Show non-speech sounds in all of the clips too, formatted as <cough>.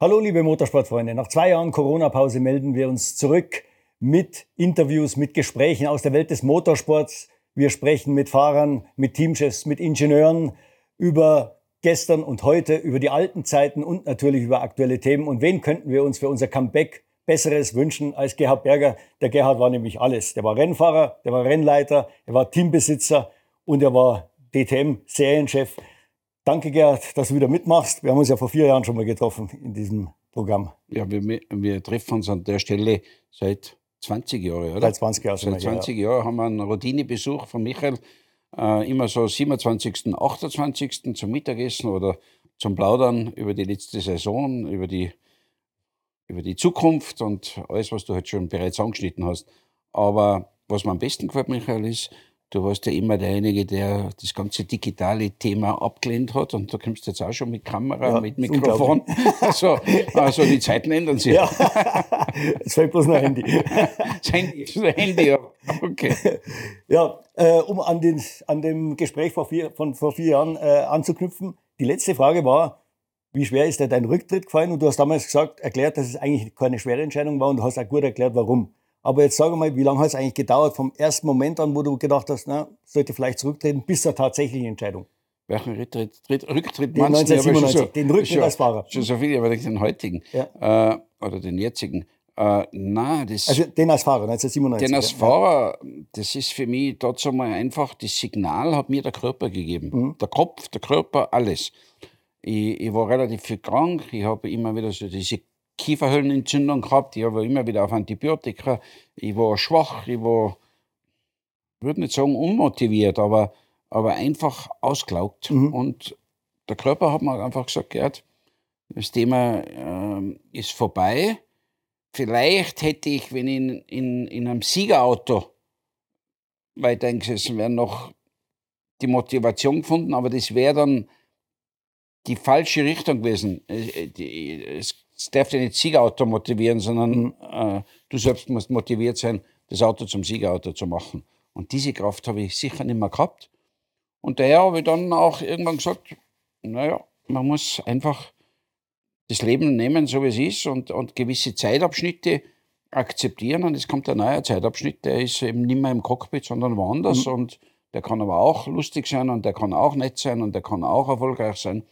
Hallo liebe Motorsportfreunde, nach zwei Jahren Corona-Pause melden wir uns zurück mit Interviews, mit Gesprächen aus der Welt des Motorsports. Wir sprechen mit Fahrern, mit Teamchefs, mit Ingenieuren über gestern und heute, über die alten Zeiten und natürlich über aktuelle Themen. Und wen könnten wir uns für unser Comeback Besseres wünschen als Gerhard Berger? Der Gerhard war nämlich alles. Der war Rennfahrer, der war Rennleiter, er war Teambesitzer und er war DTM-Serienchef. Danke, Gerhard, dass du wieder mitmachst. Wir haben uns ja vor vier Jahren schon mal getroffen in diesem Programm. Ja, wir, wir treffen uns an der Stelle seit 20 Jahren, oder? Seit 20 Jahren. Seit 20 ja. Jahren haben wir einen Routinebesuch von Michael, äh, immer so 27., 28. zum Mittagessen oder zum Plaudern über die letzte Saison, über die, über die Zukunft und alles, was du halt schon bereits angeschnitten hast. Aber was mir am besten gefällt, Michael, ist, Du warst ja immer derjenige, der das ganze digitale Thema abgelehnt hat und da kommst du jetzt auch schon mit Kamera, ja, mit Mikrofon. <laughs> Also, also die Zeiten ändern sich. Ja, <laughs> es fällt bloß noch Handy. Das Handy, das Handy, ja. Okay. Ja, äh, um an, den, an dem Gespräch vor vier, von vor vier Jahren äh, anzuknüpfen. Die letzte Frage war, wie schwer ist dir dein Rücktritt gefallen? Und du hast damals gesagt, erklärt, dass es eigentlich keine schwere Entscheidung war und du hast auch gut erklärt, warum. Aber jetzt sage mal, wie lange hat es eigentlich gedauert vom ersten Moment an, wo du gedacht hast, na, sollte vielleicht zurücktreten, bis zur tatsächlichen Entscheidung? Welchen Rücktritt, Rücktritt den 1997, so, den Rücktritt schon, als Fahrer. Schon so viel, aber den heutigen ja. äh, oder den jetzigen. Äh, nein, das, also den als Fahrer, 1997. Den als ja. Fahrer, das ist für mich dazu mal einfach, das Signal hat mir der Körper gegeben. Mhm. Der Kopf, der Körper, alles. Ich, ich war relativ viel krank, ich habe immer wieder so diese Kieferhöllenentzündung gehabt, ich habe immer wieder auf Antibiotika. Ich war schwach, ich war, ich würde nicht sagen unmotiviert, aber, aber einfach ausgelaugt. Mhm. Und der Körper hat mir einfach gesagt, Gerd, das Thema äh, ist vorbei. Vielleicht hätte ich, wenn ich in, in, in einem Siegerauto weiterhin gesessen wäre, noch die Motivation gefunden, aber das wäre dann die falsche Richtung gewesen. Es es darf dich nicht Siegerauto motivieren, sondern äh, du selbst musst motiviert sein, das Auto zum Siegerauto zu machen. Und diese Kraft habe ich sicher nicht mehr gehabt. Und daher habe ich dann auch irgendwann gesagt, naja, man muss einfach das Leben nehmen, so wie es ist, und, und gewisse Zeitabschnitte akzeptieren. Und es kommt ein neuer Zeitabschnitt, der ist eben nicht mehr im Cockpit, sondern woanders. Mhm. Und der kann aber auch lustig sein und der kann auch nett sein und der kann auch erfolgreich sein.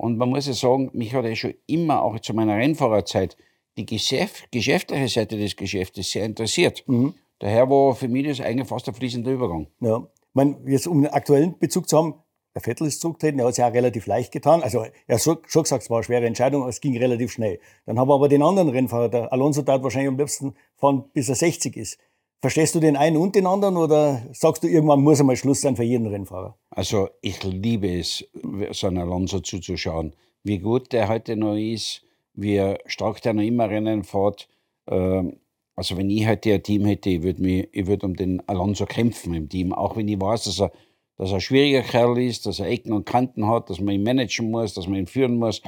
Und man muss ja sagen, mich hat ja schon immer, auch zu meiner Rennfahrerzeit, die Geschäft, geschäftliche Seite des Geschäftes sehr interessiert. Mhm. Daher war für mich das eigentlich fast ein fließender Übergang. Ja, ich meine, jetzt um einen aktuellen Bezug zu haben, der Vettel ist zurückgetreten, er hat es ja auch relativ leicht getan. Also er hat schon gesagt, es war eine schwere Entscheidung, aber es ging relativ schnell. Dann haben wir aber den anderen Rennfahrer, der Alonso tat wahrscheinlich am liebsten fahren, bis er 60 ist. Verstehst du den einen und den anderen oder sagst du, irgendwann muss einmal Schluss sein für jeden Rennfahrer? Also ich liebe es, so einem Alonso zuzuschauen. Wie gut der heute noch ist, wie stark der noch immer Rennen fährt. Ähm, also wenn ich heute ein Team hätte, ich würde würd um den Alonso kämpfen im Team. Auch wenn ich weiß, dass er, dass er ein schwieriger Kerl ist, dass er Ecken und Kanten hat, dass man ihn managen muss, dass man ihn führen muss.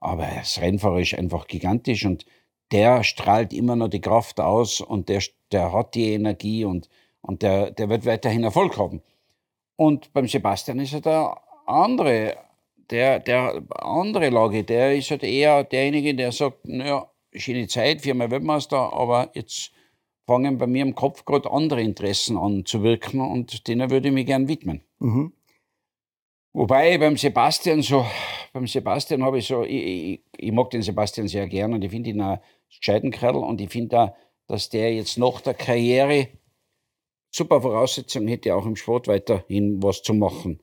Aber das Rennfahrer ist einfach gigantisch und der strahlt immer noch die Kraft aus und der, der hat die Energie und, und der, der wird weiterhin Erfolg haben. Und beim Sebastian ist er der andere, der, der andere Lage, der ist halt eher derjenige, der sagt, naja, schöne Zeit, viermal Weltmeister, aber jetzt fangen bei mir im Kopf gerade andere Interessen an zu wirken und denen würde ich mich gern widmen. Mhm. Wobei beim Sebastian so, beim Sebastian habe ich so, ich, ich, ich, mag den Sebastian sehr gern und ich finde ihn gescheiten Kerl und ich finde auch, dass der jetzt nach der Karriere super Voraussetzungen hätte, auch im Sport weiterhin was zu machen.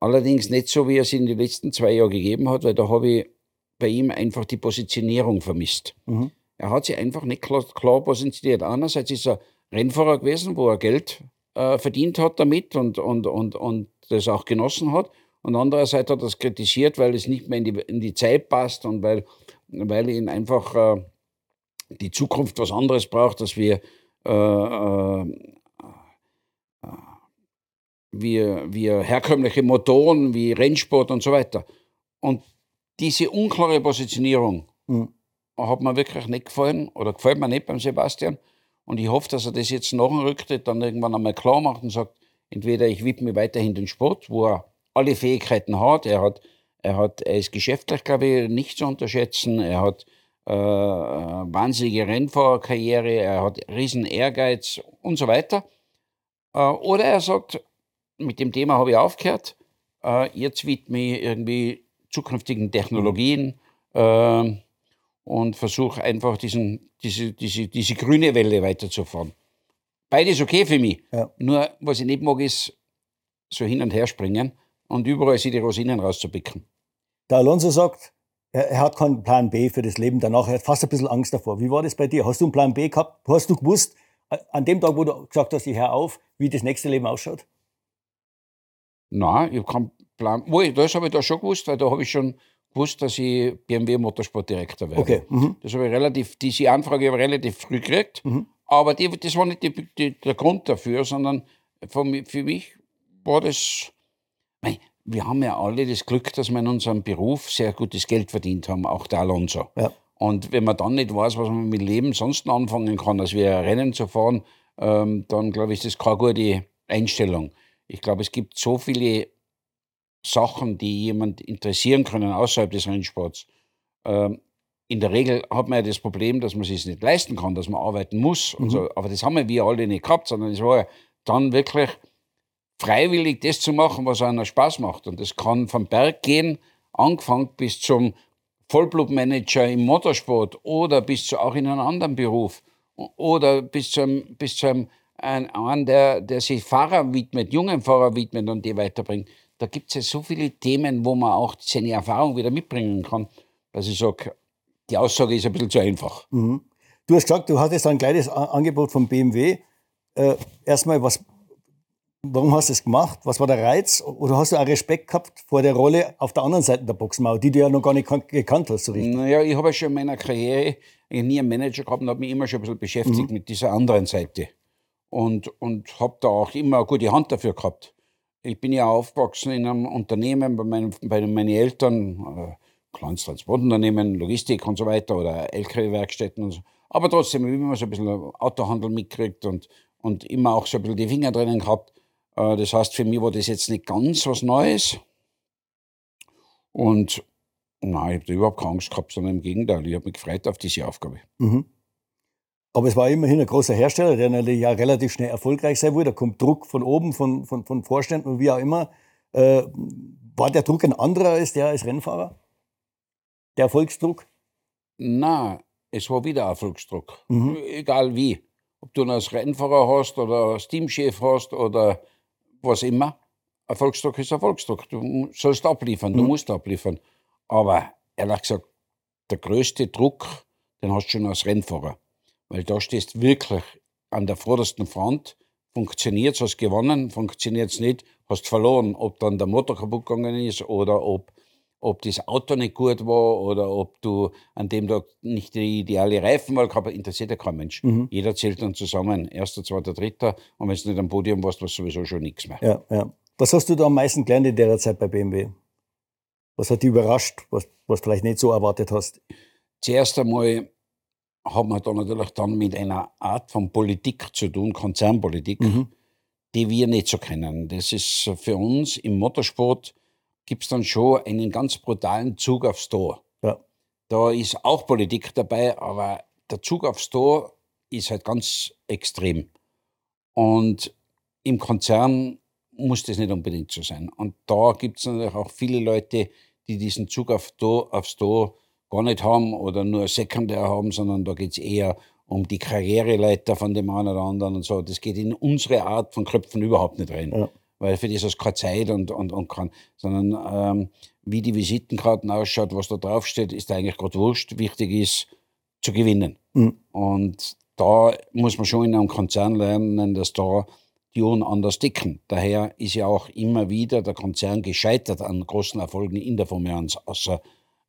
Allerdings nicht so, wie er es in den letzten zwei Jahren gegeben hat, weil da habe ich bei ihm einfach die Positionierung vermisst. Mhm. Er hat sich einfach nicht klar, klar, positioniert. Einerseits ist er Rennfahrer gewesen, wo er Geld äh, verdient hat damit und, und, und, und das auch genossen hat. Und andererseits hat er es kritisiert, weil es nicht mehr in die, in die Zeit passt und weil, weil ihn einfach äh, die Zukunft was anderes braucht, dass wir, äh, wir, wir herkömmliche Motoren wie Rennsport und so weiter. Und diese unklare Positionierung mhm. hat mir wirklich nicht gefallen oder gefällt mir nicht beim Sebastian. Und ich hoffe, dass er das jetzt nach dem Rücktritt dann irgendwann einmal klar macht und sagt, entweder ich widme weiterhin den Sport, wo er alle Fähigkeiten hat. Er hat, er hat, er ist geschäftlich, glaube ich, nicht zu unterschätzen. Er hat äh, wahnsinnige Rennfahrerkarriere, er hat riesen Ehrgeiz und so weiter. Äh, oder er sagt, mit dem Thema habe ich aufgehört, äh, jetzt widme ich irgendwie zukünftigen Technologien äh, und versuche einfach diesen, diese, diese, diese grüne Welle weiterzufahren. Beides okay für mich. Ja. Nur, was ich nicht mag, ist so hin und her springen und überall sich die Rosinen rauszupicken. Der Alonso sagt, er, er, hat keinen Plan B für das Leben danach. Er hat fast ein bisschen Angst davor. Wie war das bei dir? Hast du einen Plan B gehabt? Hast du gewusst, an dem Tag, wo du gesagt hast, ich höre auf, wie das nächste Leben ausschaut? Nein, ich habe keinen Plan. Wohl, das habe ich da schon gewusst, weil da habe ich schon gewusst, dass ich BMW Motorsportdirektor werde. Okay. Mhm. Das habe ich relativ, diese Anfrage habe ich relativ früh gekriegt. Mhm. Aber die, das war nicht die, die, der Grund dafür, sondern für mich, für mich war das. Wir haben ja alle das Glück, dass wir in unserem Beruf sehr gutes Geld verdient haben, auch der Alonso. Ja. Und wenn man dann nicht weiß, was man mit Leben sonst anfangen kann, als wir Rennen zu fahren, ähm, dann glaube ich, ist das keine gute Einstellung. Ich glaube, es gibt so viele Sachen, die jemand interessieren können außerhalb des Rennsports. Ähm, in der Regel hat man ja das Problem, dass man es sich nicht leisten kann, dass man arbeiten muss. Mhm. So. Aber das haben wir alle nicht gehabt, sondern es war ja dann wirklich freiwillig das zu machen, was einer Spaß macht. Und das kann vom Berg gehen, angefangen bis zum Vollblutmanager im Motorsport oder bis zu auch in einem anderen Beruf oder bis zu einem, bis zu einem ein, der, der sich Fahrer widmet, jungen Fahrer widmet und die weiterbringt. Da gibt es ja so viele Themen, wo man auch seine Erfahrung wieder mitbringen kann, dass ich sage, die Aussage ist ein bisschen zu einfach. Mhm. Du hast gesagt, du hattest ein kleines Angebot von BMW. Äh, erstmal, was, warum hast du es gemacht? Was war der Reiz? Oder hast du auch Respekt gehabt vor der Rolle auf der anderen Seite der Boxmauer, die du ja noch gar nicht gekannt hast? So richtig? Naja, ich habe ja schon in meiner Karriere nie einen Manager gehabt und habe mich immer schon ein bisschen beschäftigt mhm. mit dieser anderen Seite. Und, und habe da auch immer eine gute Hand dafür gehabt. Ich bin ja aufgewachsen in einem Unternehmen bei meinen, bei meinen Eltern. Äh, kleines Transportunternehmen, Logistik und so weiter oder LKW-Werkstätten und so. Aber trotzdem habe ich immer so ein bisschen Autohandel mitgekriegt und, und immer auch so ein bisschen die Finger drinnen gehabt. Äh, das heißt, für mich war das jetzt nicht ganz was Neues. Und nein, ich habe da überhaupt keine Angst gehabt, sondern im Gegenteil, ich habe mich gefreut auf diese Aufgabe. Mhm. Aber es war immerhin ein großer Hersteller, der natürlich ja relativ schnell erfolgreich sein wollte. Da kommt Druck von oben, von, von, von Vorständen und wie auch immer. Äh, war der Druck ein anderer als der als Rennfahrer? Der Erfolgsdruck? Na, es war wieder Erfolgsdruck. Mhm. Egal wie. Ob du ihn als Rennfahrer hast oder als Teamchef hast oder was immer. Erfolgsdruck ist Erfolgsdruck. Du sollst abliefern, du mhm. musst abliefern. Aber ehrlich gesagt, der größte Druck, den hast du schon als Rennfahrer. Weil da stehst du wirklich an der vordersten Front. Funktioniert es, hast gewonnen, funktioniert es nicht, hast verloren. Ob dann der Motor kaputt gegangen ist oder ob ob das Auto nicht gut war oder ob du an dem Tag nicht die ideale Reifenwahl gehabt hast, interessiert ja kein Mensch. Mhm. Jeder zählt dann zusammen, erster, zweiter, dritter. Und wenn du nicht am Podium warst, war es sowieso schon nichts mehr. Ja, ja. Was hast du da am meisten gelernt in der Zeit bei BMW? Was hat dich überrascht, was, was vielleicht nicht so erwartet hast? Zuerst einmal haben wir da natürlich dann mit einer Art von Politik zu tun, Konzernpolitik, mhm. die wir nicht so kennen. Das ist für uns im Motorsport gibt es dann schon einen ganz brutalen Zug aufs Tor. Ja. Da ist auch Politik dabei, aber der Zug aufs Tor ist halt ganz extrem. Und im Konzern muss das nicht unbedingt so sein. Und da gibt es natürlich auch viele Leute, die diesen Zug auf Tor, aufs Tor gar nicht haben oder nur sekundär haben, sondern da geht es eher um die Karriereleiter von dem einen oder anderen und so. Das geht in unsere Art von Köpfen überhaupt nicht rein. Ja weil für das ist keine Zeit und, und, und kann, sondern ähm, wie die Visitenkarten ausschaut, was da draufsteht, ist eigentlich gerade wurscht. Wichtig ist, zu gewinnen. Mhm. Und da muss man schon in einem Konzern lernen, dass da die Uhren anders dicken. Daher ist ja auch immer wieder der Konzern gescheitert an großen Erfolgen in der Formel 1, außer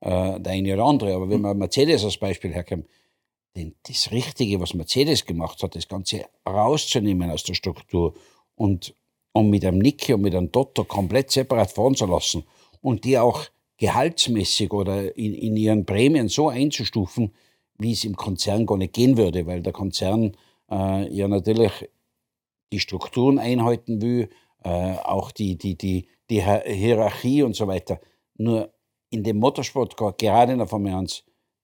äh, der eine oder andere. Aber wenn man Mercedes als Beispiel herkommt, denn das Richtige, was Mercedes gemacht hat, das Ganze rauszunehmen aus der Struktur und und mit einem Niki und mit einem Dotto komplett separat fahren zu lassen und die auch gehaltsmäßig oder in, in ihren Prämien so einzustufen, wie es im Konzern gar nicht gehen würde, weil der Konzern äh, ja natürlich die Strukturen einhalten will, äh, auch die, die, die, die Hierarchie und so weiter. Nur in dem Motorsport, gerade in der Formel 1,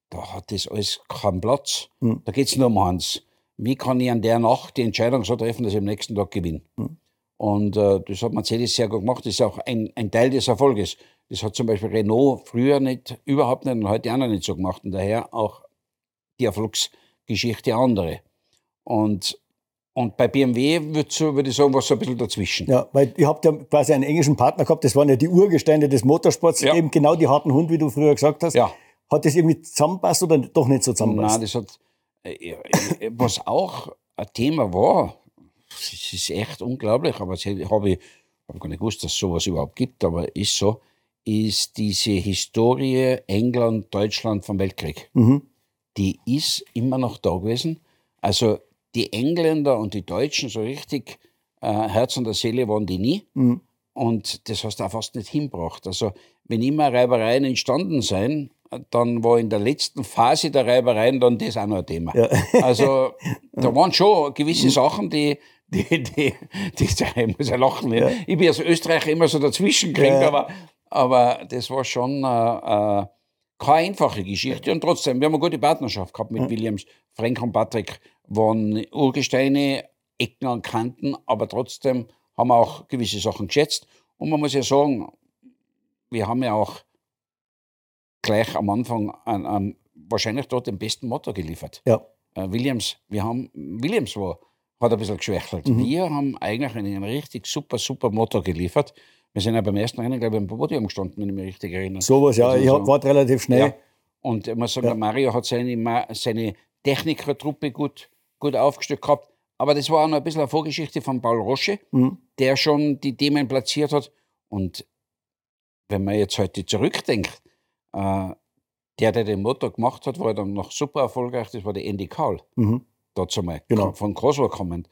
da hat das alles keinen Platz. Mhm. Da geht es nur um eins. Wie kann ich an der Nacht die Entscheidung so treffen, dass ich am nächsten Tag gewinne? Mhm. Und äh, das hat Mercedes sehr gut gemacht. Das ist auch ein, ein Teil des Erfolges. Das hat zum Beispiel Renault früher nicht, überhaupt nicht und heute auch noch nicht so gemacht. Und daher auch die Erfolgsgeschichte andere. Und, und bei BMW würde ich sagen, war so ein bisschen dazwischen. Ja, weil ihr habt ja quasi einen englischen Partner gehabt, das waren ja die Urgesteine des Motorsports, ja. eben genau die harten Hund, wie du früher gesagt hast. Ja. Hat das irgendwie zusammenpasst oder doch nicht so zusammenpasst? Nein, das hat, äh, äh, was auch ein Thema war, es ist echt unglaublich, aber das habe ich, hab gar nicht gewusst, dass es sowas überhaupt gibt, aber ist so, ist diese Historie England, Deutschland vom Weltkrieg. Mhm. Die ist immer noch da gewesen. Also die Engländer und die Deutschen so richtig äh, Herz und der Seele waren die nie. Mhm. Und das hast du auch fast nicht hinbracht. Also wenn immer Reibereien entstanden sind, dann war in der letzten Phase der Reibereien dann das auch noch ein Thema. Ja. <laughs> Also da waren schon gewisse Sachen, die, die, die, <laughs> die, ich muss ja lachen. Ja. Ich bin als Österreicher immer so dazwischen gekriegt, ja. aber, aber das war schon äh, äh, keine einfache Geschichte. Und trotzdem, wir haben eine gute Partnerschaft gehabt mit Williams. Frank und Patrick waren Urgesteine, Ecken an Kanten, aber trotzdem haben wir auch gewisse Sachen geschätzt. Und man muss ja sagen, wir haben ja auch gleich am Anfang an, an wahrscheinlich dort den besten Motor geliefert. Ja. Äh, Williams, wir haben, Williams war, hat ein bisschen geschwächelt. Mhm. Wir haben eigentlich einen, richtig super, super Motor geliefert. Wir sind ja beim ersten Rennen, glaube ich, im Podium gestanden, wenn ich mich richtig erinnere. Sowas, ja, also ich so. war relativ schnell. Ja. Und ich muss sagen, ja. Mario hat seine, seine Technikertruppe gut, gut aufgestellt gehabt. Aber das war auch noch ein bisschen eine Vorgeschichte von Paul Roche, mhm. der schon die Themen platziert hat. Und wenn man jetzt heute zurückdenkt, äh, der, der den Motor gemacht hat, war dann noch super erfolgreich, das war der Andy Kahl. Mhm. Dazu mal, genau. von Cosworth kommend.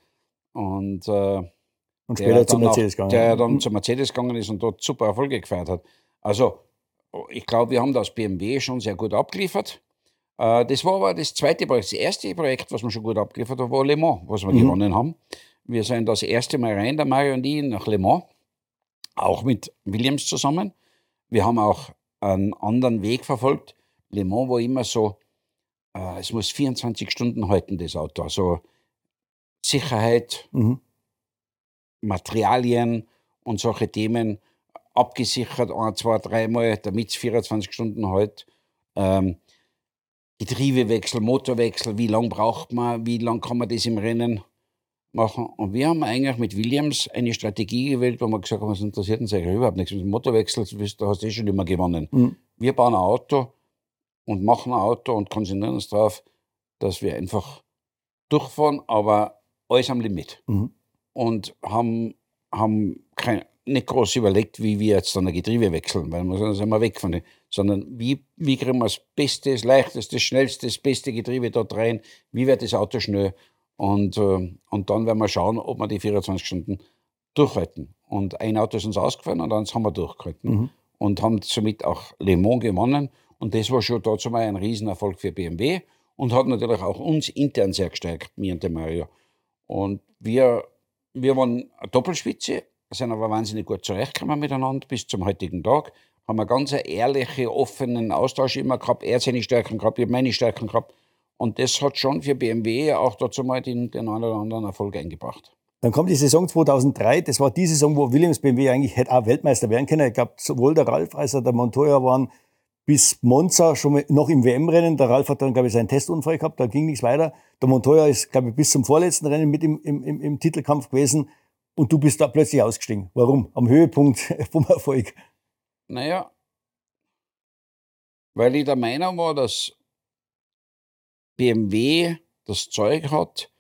Und, äh, und später zu Mercedes gegangen. Der dann mhm. zu Mercedes gegangen ist und dort super Erfolge gefeiert hat. Also, ich glaube, wir haben das BMW schon sehr gut abgeliefert. Das war aber das zweite Projekt. Das erste Projekt, was wir schon gut abgeliefert haben, war Le Mans, was wir mhm. gewonnen haben. Wir sind das erste Mal rein, der Mario und ich, nach Le Mans. Auch mit Williams zusammen. Wir haben auch einen anderen Weg verfolgt. Le Mans war immer so, äh, es muss 24 Stunden halten, das Auto. Also Sicherheit, mhm. Materialien und solche Themen abgesichert, ein, zwei, dreimal, damit es 24 Stunden hält. Ähm, Getriebewechsel, Motorwechsel, wie lange braucht man, wie lange kann man das im Rennen machen. Und wir haben eigentlich mit Williams eine Strategie gewählt, wo wir gesagt haben, es interessiert uns eigentlich überhaupt nichts. Mit dem Motorwechsel, da hast du eh schon immer gewonnen. Mhm. Wir bauen ein Auto und machen ein Auto und konzentrieren uns darauf, dass wir einfach durchfahren, aber alles am Limit. Mhm. Und haben, haben kein, nicht groß überlegt, wie wir jetzt dann ein Getriebe wechseln, weil wir sind wir weg von dem, sondern wie, wie kriegen wir das Beste, das Leichteste, das Schnellste, das beste Getriebe dort rein, wie wird das Auto schnell und, äh, und dann werden wir schauen, ob wir die 24 Stunden durchhalten. Und ein Auto ist uns ausgefallen und eins haben wir durchgehalten. Mhm. Und haben somit auch Le Mans gewonnen. Und das war schon dazu mal ein Riesenerfolg für BMW und hat natürlich auch uns intern sehr gestärkt, mir und der Mario. Und wir, wir waren eine Doppelspitze, sind aber wahnsinnig gut zurechtgekommen miteinander bis zum heutigen Tag. Haben einen ganz ehrlichen, offenen Austausch immer gehabt. Er hat seine Stärken gehabt, ich habe meine Stärken gehabt. Und das hat schon für BMW auch dazu mal den, den einen oder anderen Erfolg eingebracht. Dann kommt die Saison 2003, das war die Saison, wo Williams BMW eigentlich hätte auch Weltmeister werden können. Ich glaube, sowohl der Ralf als auch der Montoya waren bis Monza schon noch im WM-Rennen. Der Ralf hat dann, glaube ich, seinen Testunfall gehabt, da ging nichts weiter. Der Montoya ist, glaube ich, bis zum vorletzten Rennen mit im, im, im Titelkampf gewesen. Und du bist da plötzlich ausgestiegen. Warum? Am Höhepunkt <laughs> vom Erfolg. Naja, weil ich der Meinung war, dass BMW das Zeug hat,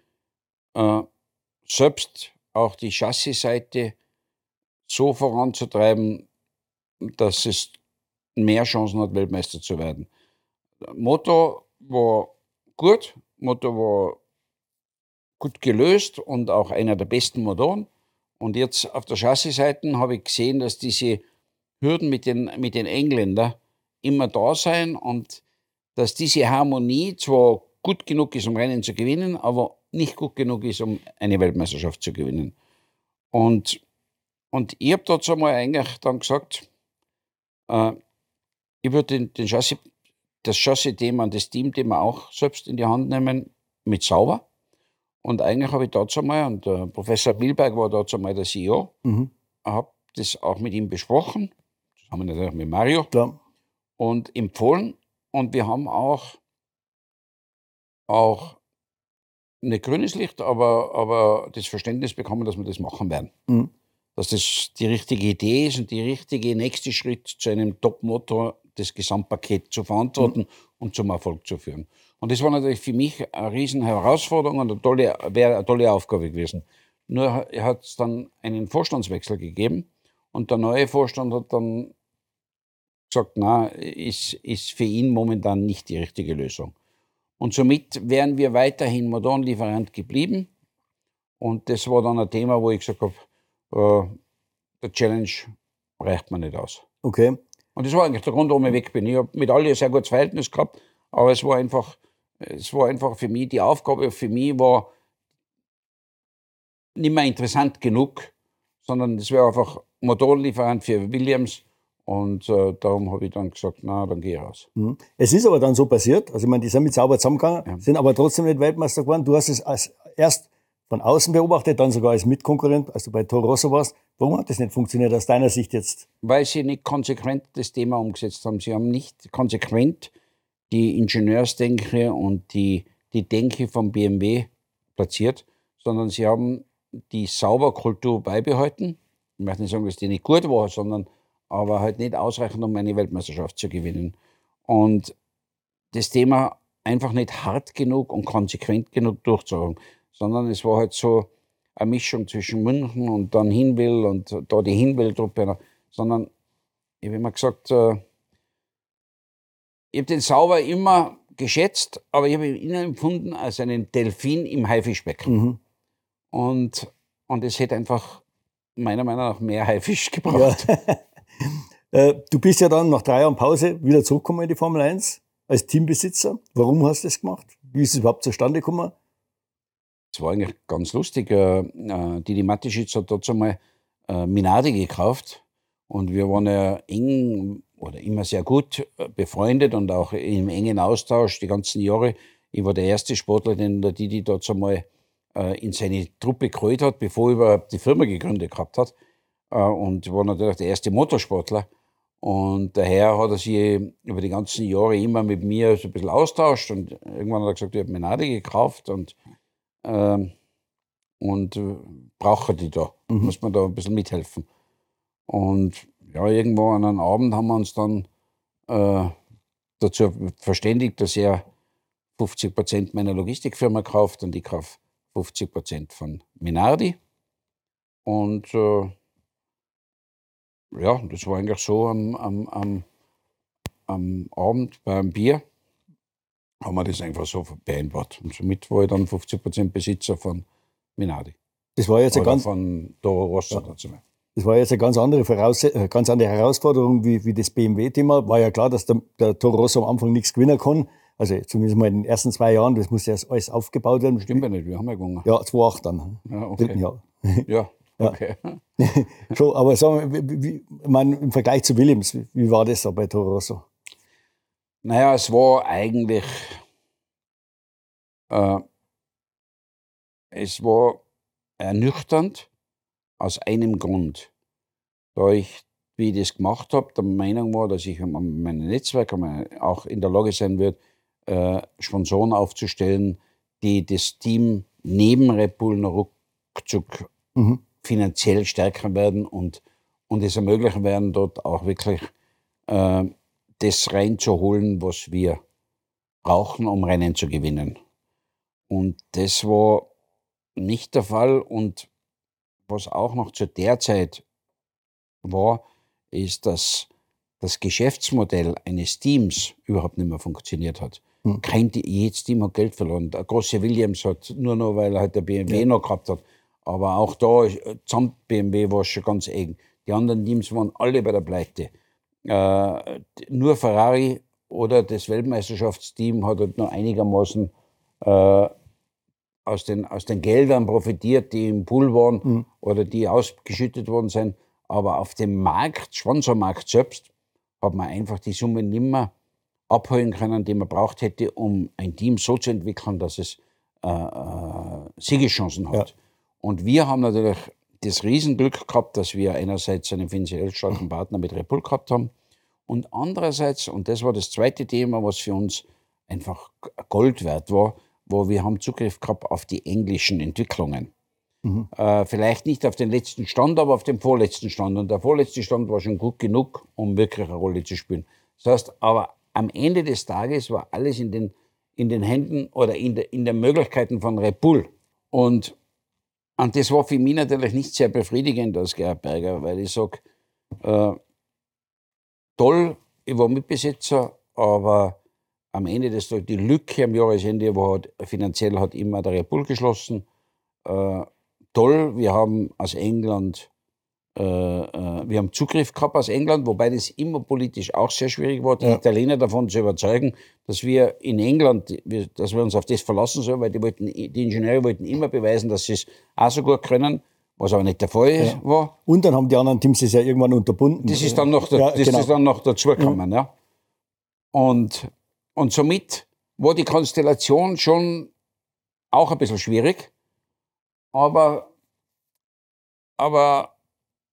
äh, selbst auch die Chassisseite so voranzutreiben, dass es mehr Chancen hat, Weltmeister zu werden. Motor war gut, Motor war gut gelöst und auch einer der besten Motoren. Und jetzt auf der Chassisseite habe ich gesehen, dass diese Hürden mit den, mit den Engländern immer da sein und dass diese Harmonie zwar gut genug ist, um Rennen zu gewinnen, aber nicht gut genug ist, um eine Weltmeisterschaft zu gewinnen. Und, und ich habe dazu mal eigentlich dann gesagt, äh, ich würde den, den Chassis, das Chassis-Thema und das Team-Thema auch selbst in die Hand nehmen mit sauber. Und eigentlich habe ich dazu mal, und der Professor Milberg war dazu mal der CEO, mhm. habe das auch mit ihm besprochen, zusammen natürlich mit Mario, Klar. und empfohlen. Und wir haben auch, auch nicht grünes Licht, aber, aber das Verständnis bekommen, dass wir das machen werden. Mhm. Dass das die richtige Idee ist und die richtige nächste Schritt zu einem Top-Motor, das Gesamtpaket zu verantworten mhm. und zum Erfolg zu führen. Und das war natürlich für mich eine riesen Herausforderung und eine tolle, wäre eine tolle Aufgabe gewesen. Nur hat es dann einen Vorstandswechsel gegeben und der neue Vorstand hat dann gesagt, na, ist, ist für ihn momentan nicht die richtige Lösung. Und somit wären wir weiterhin Motorenlieferant geblieben. Und das war dann ein Thema, wo ich gesagt habe, äh, der Challenge reicht mir nicht aus. Okay. Und das war eigentlich der Grund, warum ich weg bin. Ich habe mit allen ein sehr gutes Verhältnis gehabt, aber es war einfach, es war einfach für mich, die Aufgabe für mich war nicht mehr interessant genug, sondern es wäre einfach Motorenlieferant für Williams und äh, darum habe ich dann gesagt, na, dann gehe ich raus. Mhm. Es ist aber dann so passiert, also ich meine, die sind mit sauber zusammengegangen, ja. sind aber trotzdem nicht Weltmeister geworden. Du hast es als erst von außen beobachtet, dann sogar als Mitkonkurrent, als du bei Toro Rosso warst. Warum hat das nicht funktioniert aus deiner Sicht jetzt? Weil sie nicht konsequent das Thema umgesetzt haben. Sie haben nicht konsequent die Ingenieursdenke und die, die Denke vom BMW platziert, sondern sie haben die Sauberkultur beibehalten. Ich möchte nicht sagen, dass die nicht gut war, sondern aber halt nicht ausreichend, um eine Weltmeisterschaft zu gewinnen. Und das Thema einfach nicht hart genug und konsequent genug durchzuholen, sondern es war halt so eine Mischung zwischen München und dann Hinwil und da die Hinwil-Truppe, sondern ich habe immer gesagt, äh, ich habe den Sauber immer geschätzt, aber ich habe ihn immer empfunden als einen Delfin im Haifischbecken. Mhm. Und, und es hätte einfach meiner Meinung nach mehr Haifisch gebraucht. Ja. <laughs> Äh, du bist ja dann nach drei Jahren Pause wieder zurückgekommen in die Formel 1 als Teambesitzer. Warum hast du das gemacht? Wie ist es überhaupt zustande gekommen? Es war eigentlich ganz lustig. Äh, äh, Didi Matischitz hat dazu mal Minardi gekauft und wir waren ja eng oder immer sehr gut befreundet und auch im engen Austausch die ganzen Jahre. Ich war der erste Sportler, den der Didi dazu mal in seine Truppe geholt hat, bevor er überhaupt die Firma gegründet gehabt hat. Und war natürlich der erste Motorsportler. Und daher hat er sich über die ganzen Jahre immer mit mir so ein bisschen austauscht und irgendwann hat er gesagt, ich habe mir Nade gekauft und, äh, und brauche die da, mhm. muss man da ein bisschen mithelfen. Und ja, irgendwo an einem Abend haben wir uns dann äh, dazu verständigt, dass er 50 Prozent meiner Logistikfirma kauft und ich kaufe 50 Prozent von Minardi. Und äh, ja, das war eigentlich so am, am, am, am Abend beim Bier, haben wir das einfach so vereinbart. Und somit war ich dann 50% Besitzer von Minardi. Das war jetzt eine ganz, von Toro Rosso ja. dazu. Das war jetzt eine ganz andere, Voraus äh, ganz andere Herausforderung wie, wie das BMW-Thema. War ja klar, dass der, der Toro Rosso am Anfang nichts gewinnen kann. Also zumindest mal in den ersten zwei Jahren, das muss ja alles aufgebaut werden. Stimmt ja nicht, wir haben ja gewonnen. Ja, 2,8 dann. Ja, okay. Dritten Jahr. Ja, <laughs> Okay. <laughs> Schon, aber sagen wir, wie, man, im Vergleich zu Williams, wie war das da bei Toro Rosso? Naja, es war eigentlich. Äh, es war ernüchternd aus einem Grund. Da ich, wie ich das gemacht habe, der Meinung war, dass ich an meinem Netzwerk auch in der Lage sein wird, äh, Sponsoren aufzustellen, die das Team neben Red Bull noch ruckzuck mhm finanziell stärker werden und, und es ermöglichen werden, dort auch wirklich äh, das reinzuholen, was wir brauchen, um Rennen zu gewinnen. Und das war nicht der Fall. Und was auch noch zu der Zeit war, ist, dass das Geschäftsmodell eines Teams überhaupt nicht mehr funktioniert hat. Hm. Kein, jedes Team hat Geld verloren. Der große Williams hat nur noch, weil er halt der BMW ja. noch gehabt hat, aber auch da, samt BMW war es schon ganz eng. Die anderen Teams waren alle bei der Pleite. Äh, nur Ferrari oder das Weltmeisterschaftsteam hat halt noch einigermaßen äh, aus den, aus den Geldern profitiert, die im Pool waren mhm. oder die ausgeschüttet worden sind. Aber auf dem Markt, Sponsormarkt selbst, hat man einfach die Summe nicht mehr abholen können, die man braucht hätte, um ein Team so zu entwickeln, dass es äh, äh, Siegeschancen hat. Ja. Und wir haben natürlich das Riesenglück gehabt, dass wir einerseits einen finanziell starken Partner mit Repul gehabt haben und andererseits, und das war das zweite Thema, was für uns einfach Gold wert war, wo wir haben Zugriff gehabt auf die englischen Entwicklungen. Mhm. Äh, vielleicht nicht auf den letzten Stand, aber auf den vorletzten Stand. Und der vorletzte Stand war schon gut genug, um wirklich eine Rolle zu spielen. Das heißt, aber am Ende des Tages war alles in den, in den Händen oder in, de, in den Möglichkeiten von Red Bull. Und, und das war für mich natürlich nicht sehr befriedigend als Gerhard Berger, weil ich sage, äh, toll, ich war Mitbesitzer, aber am Ende des Tages, die Lücke am Jahresende war halt, finanziell hat immer der Red geschlossen. Äh, toll, wir haben aus England wir haben Zugriff gehabt aus England, wobei das immer politisch auch sehr schwierig war, die ja. Italiener davon zu überzeugen, dass wir in England, dass wir uns auf das verlassen sollen, weil die, wollten, die Ingenieure wollten immer beweisen, dass sie es auch so gut können, was aber nicht der Fall ja. war. Und dann haben die anderen Teams es ja irgendwann unterbunden. Das ist dann noch, ja, das genau. ist dann noch dazugekommen. Ja. ja. Und, und somit war die Konstellation schon auch ein bisschen schwierig, aber, aber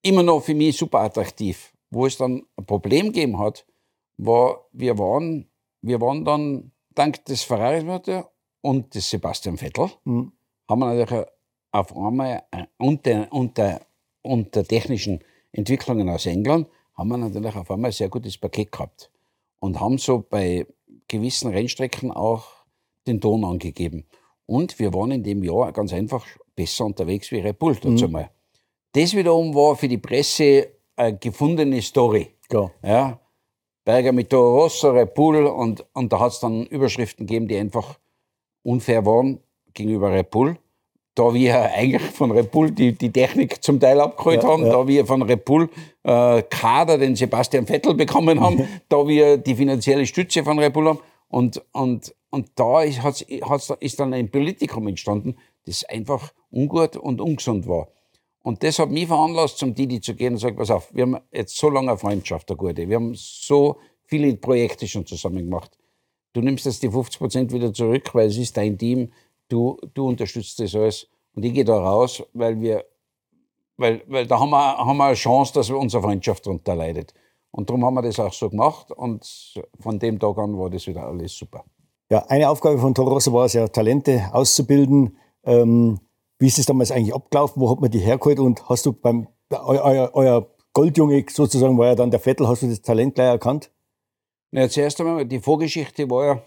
immer noch für mich super attraktiv. Wo es dann ein Problem gegeben hat, war, wir waren, wir waren dann dank des ferrari und des Sebastian Vettel, mhm. haben wir natürlich auf einmal äh, unter, unter, unter technischen Entwicklungen aus England, haben wir natürlich auf einmal ein sehr gutes Paket gehabt und haben so bei gewissen Rennstrecken auch den Ton angegeben. Und wir waren in dem Jahr ganz einfach besser unterwegs wie Red Bull dazu mhm. mal. Das wiederum war für die Presse eine gefundene Story. Klar. Ja. Berger mit Toro Rosso, Red Bull und, und da hat es dann Überschriften gegeben, die einfach unfair waren gegenüber Red Bull. Da wir eigentlich von Red Bull die, die Technik zum Teil abgeholt ja, haben, ja. da wir von Red Bull äh, Kader den Sebastian Vettel bekommen haben, da wir die finanzielle Stütze von Red Bull haben. Und, und, und da ist, hat's, hat's, ist dann ein Politikum entstanden, das einfach ungut und ungesund war. Und das hat mich veranlasst, zum Didi zu gehen und sagen, pass auf, wir haben jetzt so lange eine Freundschaft, eine gute. Wir haben so viele Projekte schon zusammen gemacht. Du nimmst jetzt die 50 Prozent wieder zurück, weil es ist dein Team. Du, du unterstützt das alles. Und ich gehe da raus, weil wir, weil, weil da haben wir, haben wir eine Chance, dass unsere Freundschaft darunter leidet. Und darum haben wir das auch so gemacht. Und von dem Tag an war das wieder alles super. Ja, eine Aufgabe von Toro Rosso war es ja, Talente auszubilden. Ähm, wie ist es damals eigentlich abgelaufen? Wo hat man die hergeholt? Und hast du beim, euer, euer Goldjunge sozusagen war ja dann der Vettel, hast du das Talent gleich erkannt? Ja, zuerst einmal, die Vorgeschichte war ja,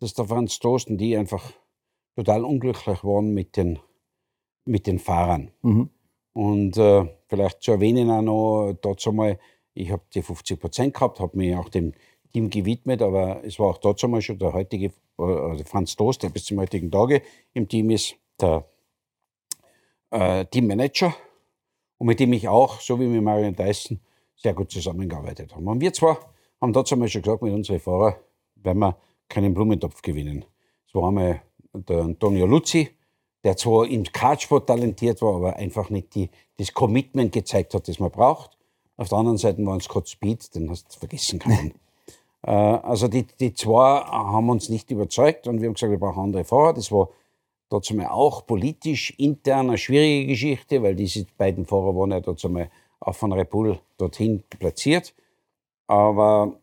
dass der Franz und die einfach total unglücklich waren mit den, mit den Fahrern. Mhm. Und äh, vielleicht zu erwähnen auch noch dazu mal, ich habe die 50 Prozent gehabt, habe mich auch dem Team gewidmet, aber es war auch dazu mal schon der heutige äh, Franz Toast, der bis zum heutigen Tage im Team ist, der äh, Teammanager und mit dem ich auch, so wie mit Marion Dyson, sehr gut zusammengearbeitet habe. Und wir zwar haben dazu einmal schon gesagt mit unseren Fahrern, werden wir keinen Blumentopf gewinnen. Es war einmal der Antonio Luzzi, der zwar im Kartsport talentiert war, aber einfach nicht die, das Commitment gezeigt hat, das man braucht. Auf der anderen Seite war es Scott Speed, den hast du vergessen können. <laughs> äh, also die, die zwei haben uns nicht überzeugt und wir haben gesagt, wir brauchen andere Fahrer. Das war dazu mal auch politisch intern eine schwierige Geschichte, weil diese beiden Fahrer waren ja dazu mal auch von Red Bull dorthin platziert. Aber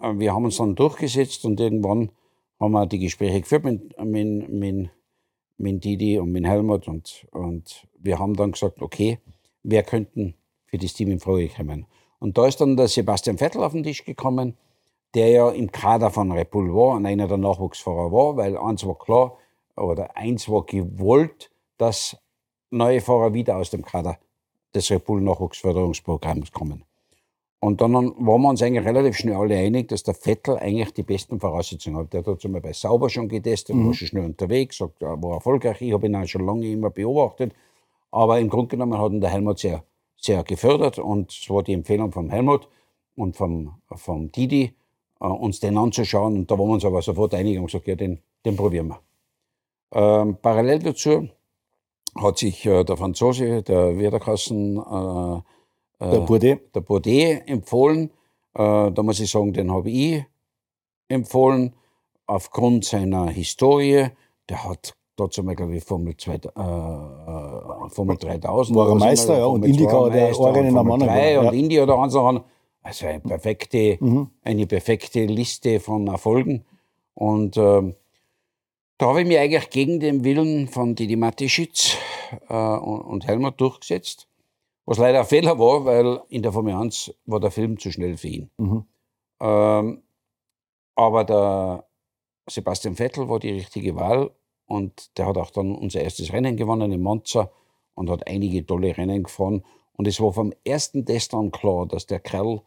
äh, wir haben uns dann durchgesetzt und irgendwann haben wir die Gespräche geführt mit, mit, mit, mit Didi und mit Helmut und, und wir haben dann gesagt, okay, wer könnten für das Team in Frage kommen. Und da ist dann der Sebastian Vettel auf den Tisch gekommen, der ja im Kader von Red Bull war und einer der Nachwuchsfahrer war, weil eins war klar, oder eins war gewollt, dass neue Fahrer wieder aus dem Kader des Red Bull Nachwuchsförderungsprogramms kommen. Und dann waren wir uns eigentlich relativ schnell alle einig, dass der Vettel eigentlich die besten Voraussetzungen hat. Der hat zum Beispiel bei Sauber schon getestet, mhm. war schon schnell unterwegs, war erfolgreich. Ich habe ihn auch schon lange immer beobachtet. Aber im Grunde genommen hat ihn der Helmut sehr, sehr gefördert und es war die Empfehlung vom Helmut und vom, vom Didi, äh, uns den anzuschauen. Und da waren wir uns aber sofort einig und gesagt, ja, den, den probieren wir. Ähm, parallel dazu hat sich äh, der Franzose, der Werderkassen, äh, äh, der Bourdet, der Bourdet empfohlen. Äh, da muss ich sagen, den habe ich empfohlen, aufgrund seiner Historie. Der hat dazu mal, glaube ich, Formel, 2, äh, äh, Formel 3000. War er Meister, ja, und Indica der Rennen am anderen. Und ja. Indy oder eins Also eine perfekte, mhm. eine perfekte Liste von Erfolgen. Und äh, da habe ich mich eigentlich gegen den Willen von Didi Matischitz äh, und, und Helmut durchgesetzt. Was leider ein Fehler war, weil in der Formel 1 war der Film zu schnell für ihn. Mhm. Ähm, aber der Sebastian Vettel war die richtige Wahl und der hat auch dann unser erstes Rennen gewonnen in Monza und hat einige tolle Rennen gefahren. Und es war vom ersten Test an klar, dass der Kerl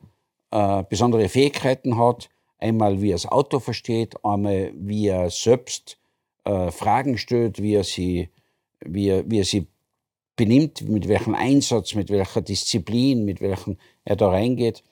äh, besondere Fähigkeiten hat. Einmal, wie er das Auto versteht, einmal, wie er selbst äh, Fragen stellt, wie er, sie, wie, er, wie er sie benimmt, mit welchem Einsatz, mit welcher Disziplin, mit welchem er da reingeht.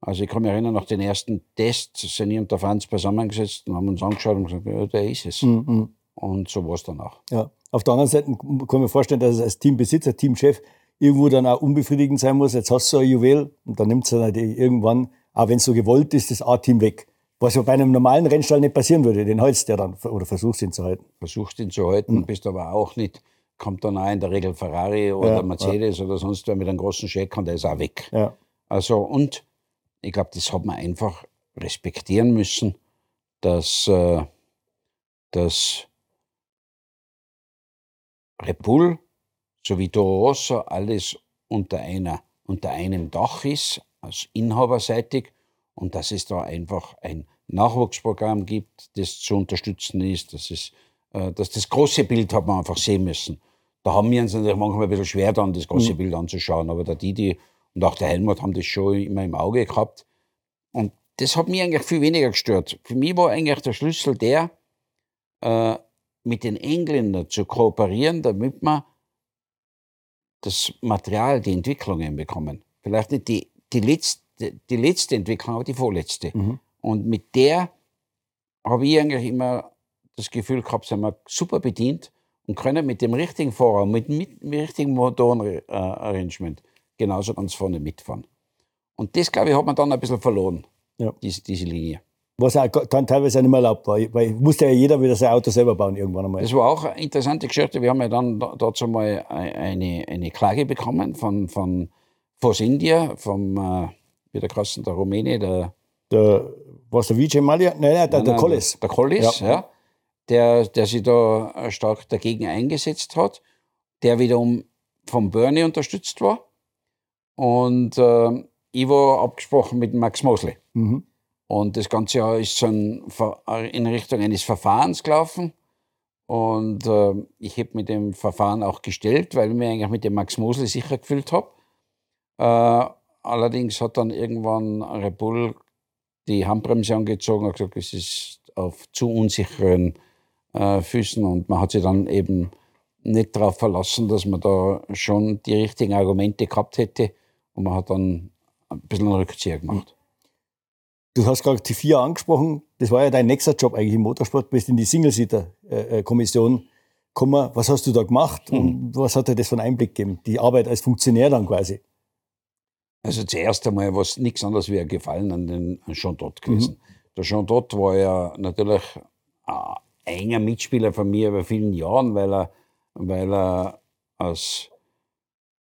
Also ich kann mich erinnern, nach den ersten Tests sind ich und der Franz beisammengesetzt und haben uns angeschaut und gesagt, ja, der ist es. Mhm. Und so war es dann auch. Ja. Auf der anderen Seite kann mir vorstellen, dass es als Teambesitzer, Teamchef irgendwo dann auch unbefriedigend sein muss. Jetzt hast du ein Juwel und dann nimmt es dann irgendwann, auch wenn es so gewollt ist, das A-Team weg. Was ja bei einem normalen Rennstall nicht passieren würde. Den hältst du ja dann oder versuchst ihn zu halten. Versuchst ihn zu halten, mhm. bist aber auch nicht, kommt dann auch in der Regel Ferrari oder ja, Mercedes ja. oder sonst wer mit einem großen Scheck und der ist auch weg. Ja. Also und ich glaube, das hat man einfach respektieren müssen, dass, äh, dass Repul sowie Toro Rosso alles unter, einer, unter einem Dach ist, als inhaberseitig und dass es da einfach ein Nachwuchsprogramm gibt, das zu unterstützen ist, dass, es, äh, dass das große Bild hat man einfach sehen müssen. Da haben wir uns natürlich manchmal ein bisschen schwer dann, das große mhm. Bild anzuschauen, aber der Didi und auch der Helmut haben das schon immer im Auge gehabt. Und das hat mich eigentlich viel weniger gestört. Für mich war eigentlich der Schlüssel der, äh, mit den Engländern zu kooperieren, damit wir das Material, die Entwicklungen bekommen. Vielleicht nicht die, die letzte die letzte Entwicklung, aber die vorletzte. Mhm. Und mit der habe ich eigentlich immer das Gefühl gehabt, sind wir super bedient und können mit dem richtigen Vorraum, mit, mit dem richtigen Motorenarrangement genauso ganz vorne mitfahren. Und das, glaube ich, hat man dann ein bisschen verloren, ja. diese, diese Linie. Was auch dann teilweise auch nicht mehr erlaubt war, weil musste ja jeder wieder sein Auto selber bauen irgendwann einmal. Das war auch eine interessante Geschichte. Wir haben ja dann dazu mal eine, eine Klage bekommen von, von Force India, vom äh, wie der Kassen, der Rumäne, der. Der, was der Vijay Malia? Nein, nein, der, nein, der Collis. Der, der Collis, ja. ja. der, der sich da stark dagegen eingesetzt hat, der wiederum vom Bernie unterstützt war. Und äh, ich war abgesprochen mit Max Mosley. Mhm. Und das ganze Jahr ist so in Richtung eines Verfahrens gelaufen. Und äh, ich habe mit dem Verfahren auch gestellt, weil ich mich eigentlich mit dem Max Mosley sicher gefühlt habe. Äh, Allerdings hat dann irgendwann Red Bull die Handbremse angezogen und gesagt, es ist auf zu unsicheren äh, Füßen und man hat sich dann eben nicht darauf verlassen, dass man da schon die richtigen Argumente gehabt hätte und man hat dann ein bisschen einen Rückzieher gemacht. Du hast gerade die vier angesprochen, das war ja dein nächster Job eigentlich im Motorsport, du bist in die Single-Seater-Kommission gekommen. Was hast du da gemacht mhm. und was hat dir das für einen Einblick gegeben? Die Arbeit als Funktionär dann quasi? Also zuerst einmal war es nichts anderes wie ein Gefallen an den Jean Dott gewesen. Mhm. Der Jean Dott war ja natürlich ein enger Mitspieler von mir über vielen Jahren, weil er, weil er als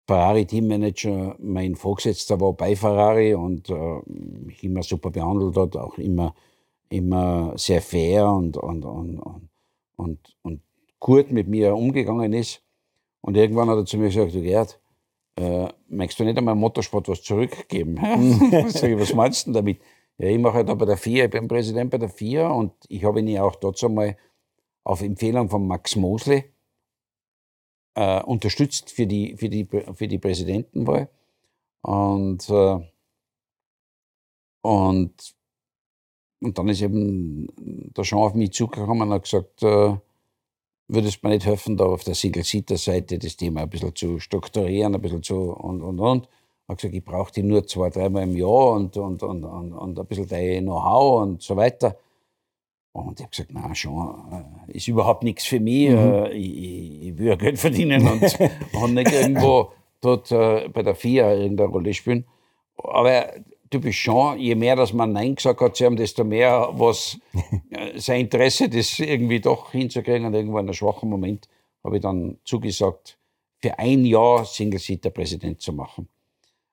Ferrari-Teammanager mein Vorgesetzter war bei Ferrari und äh, mich immer super behandelt hat, auch immer, immer sehr fair und, und, und, und, und gut mit mir umgegangen ist. Und irgendwann hat er zu mir gesagt, du Gerd, äh, möchtest du nicht einmal im Motorsport was zurückgeben? <laughs> Sag ich, was meinst du damit? Ja, ich mache halt da bei der FIA, ich bin Präsident bei der FIA und ich habe ihn ja auch dazu mal auf Empfehlung von Max Mosley äh, unterstützt für die, für, die, für die Präsidentenwahl. Und, äh, und, und dann ist eben der Jean auf mich zugekommen und hat gesagt, äh, würde es mir nicht helfen, da auf der Single-Seater-Seite das Thema ein bisschen zu strukturieren, ein bisschen zu und, und, und. Ich habe gesagt, ich brauche die nur zwei, dreimal im Jahr und, und, und, und, und ein bisschen dein Know-how und so weiter. Und ich habe gesagt, na schon, äh, ist überhaupt nichts für mich. Mhm. Äh, ich, ich, will ja Geld verdienen und, <laughs> und nicht irgendwo dort äh, bei der FIA irgendeine Rolle spielen. Aber du bist schon, je mehr dass man Nein gesagt hat, haben, desto mehr was <laughs> sein Interesse, das irgendwie doch hinzukriegen. Und irgendwo in einem schwachen Moment habe ich dann zugesagt, für ein Jahr Single-Seater-Präsident zu machen.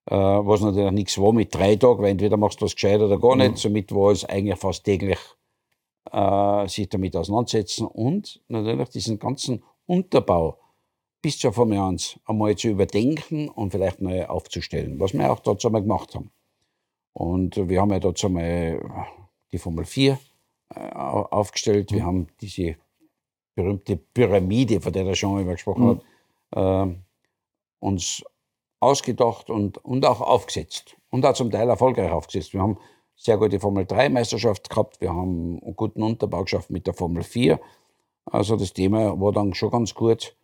Äh, was natürlich nichts war mit drei Tagen, weil entweder machst du was gescheit oder gar nicht. Mhm. Somit war es eigentlich fast täglich äh, sich damit auseinandersetzen und natürlich diesen ganzen Unterbau bis zur Formel 1 einmal zu überdenken und vielleicht neu aufzustellen, was wir auch dazu einmal gemacht haben. Und wir haben ja dazu einmal die Formel 4 äh, aufgestellt. Wir mhm. haben diese berühmte Pyramide, von der der schon immer gesprochen mhm. hat, äh, uns ausgedacht und, und auch aufgesetzt. Und auch zum Teil erfolgreich aufgesetzt. Wir haben sehr gute Formel 3 Meisterschaft gehabt. Wir haben einen guten Unterbau geschafft mit der Formel 4. Also das Thema war dann schon ganz gut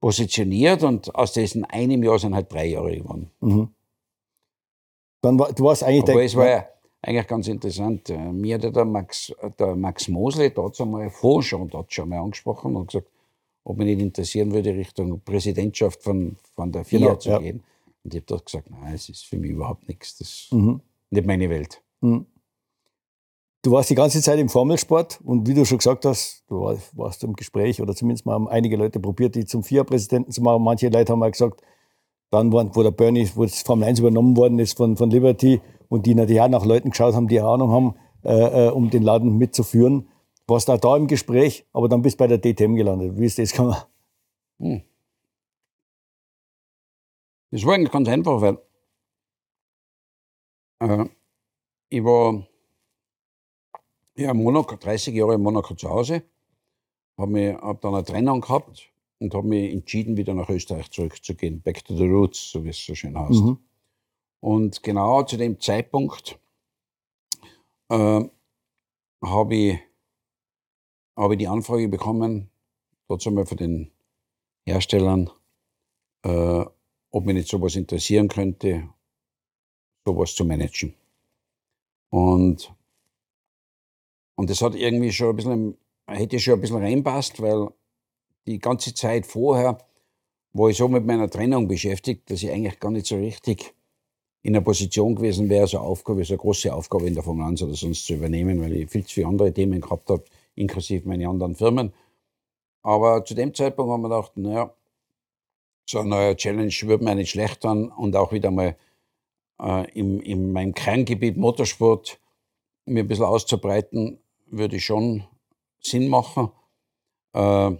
positioniert und aus diesen einem Jahr sind halt drei Jahre geworden. Mhm. Dann war, du warst eigentlich Aber es war ja eigentlich ganz interessant. Äh, mir hat der Max, der Max Mosley dort einmal vor schon, dort schon mal angesprochen und gesagt, ob mich nicht interessieren würde, Richtung Präsidentschaft von, von der FIA genau, zu ja. gehen. Und ich habe dort gesagt, nein, es ist für mich überhaupt nichts. Das, mhm nicht meine Welt. Mhm. Du warst die ganze Zeit im Formelsport und wie du schon gesagt hast, du warst im Gespräch oder zumindest mal haben einige Leute probiert, die zum FIA-Präsidenten zu machen. Manche Leute haben mal gesagt, dann, wo der Bernie, wo das Formel 1 übernommen worden ist von, von Liberty und die natürlich auch nach Leuten geschaut haben, die Ahnung haben, äh, äh, um den Laden mitzuführen. Warst da da im Gespräch, aber dann bist du bei der DTM gelandet. Wie ist das gekommen? Hm. Das war eigentlich ganz einfach, weil äh, ich war ja, Monaco, 30 Jahre in Monaco zu Hause, habe hab dann eine Trennung gehabt und habe mich entschieden, wieder nach Österreich zurückzugehen. Back to the roots, so wie es so schön heißt. Mhm. Und genau zu dem Zeitpunkt äh, habe ich, hab ich die Anfrage bekommen, dazu mal von den Herstellern, äh, ob mich nicht sowas interessieren könnte, sowas zu managen. Und, und das hat irgendwie schon ein bisschen, hätte schon ein bisschen reinpasst, weil die ganze Zeit vorher war ich so mit meiner Trennung beschäftigt, dass ich eigentlich gar nicht so richtig in der Position gewesen wäre, so eine Aufgabe, so eine große Aufgabe in der Formel 1 oder sonst zu übernehmen, weil ich viel zu viele andere Themen gehabt habe, inklusive meine anderen Firmen. Aber zu dem Zeitpunkt haben wir gedacht, naja, so ein neuer Challenge würde mir nicht schlecht an und auch wieder mal äh, im, in meinem Kerngebiet Motorsport mir ein bisschen auszubreiten, würde schon Sinn machen. Äh,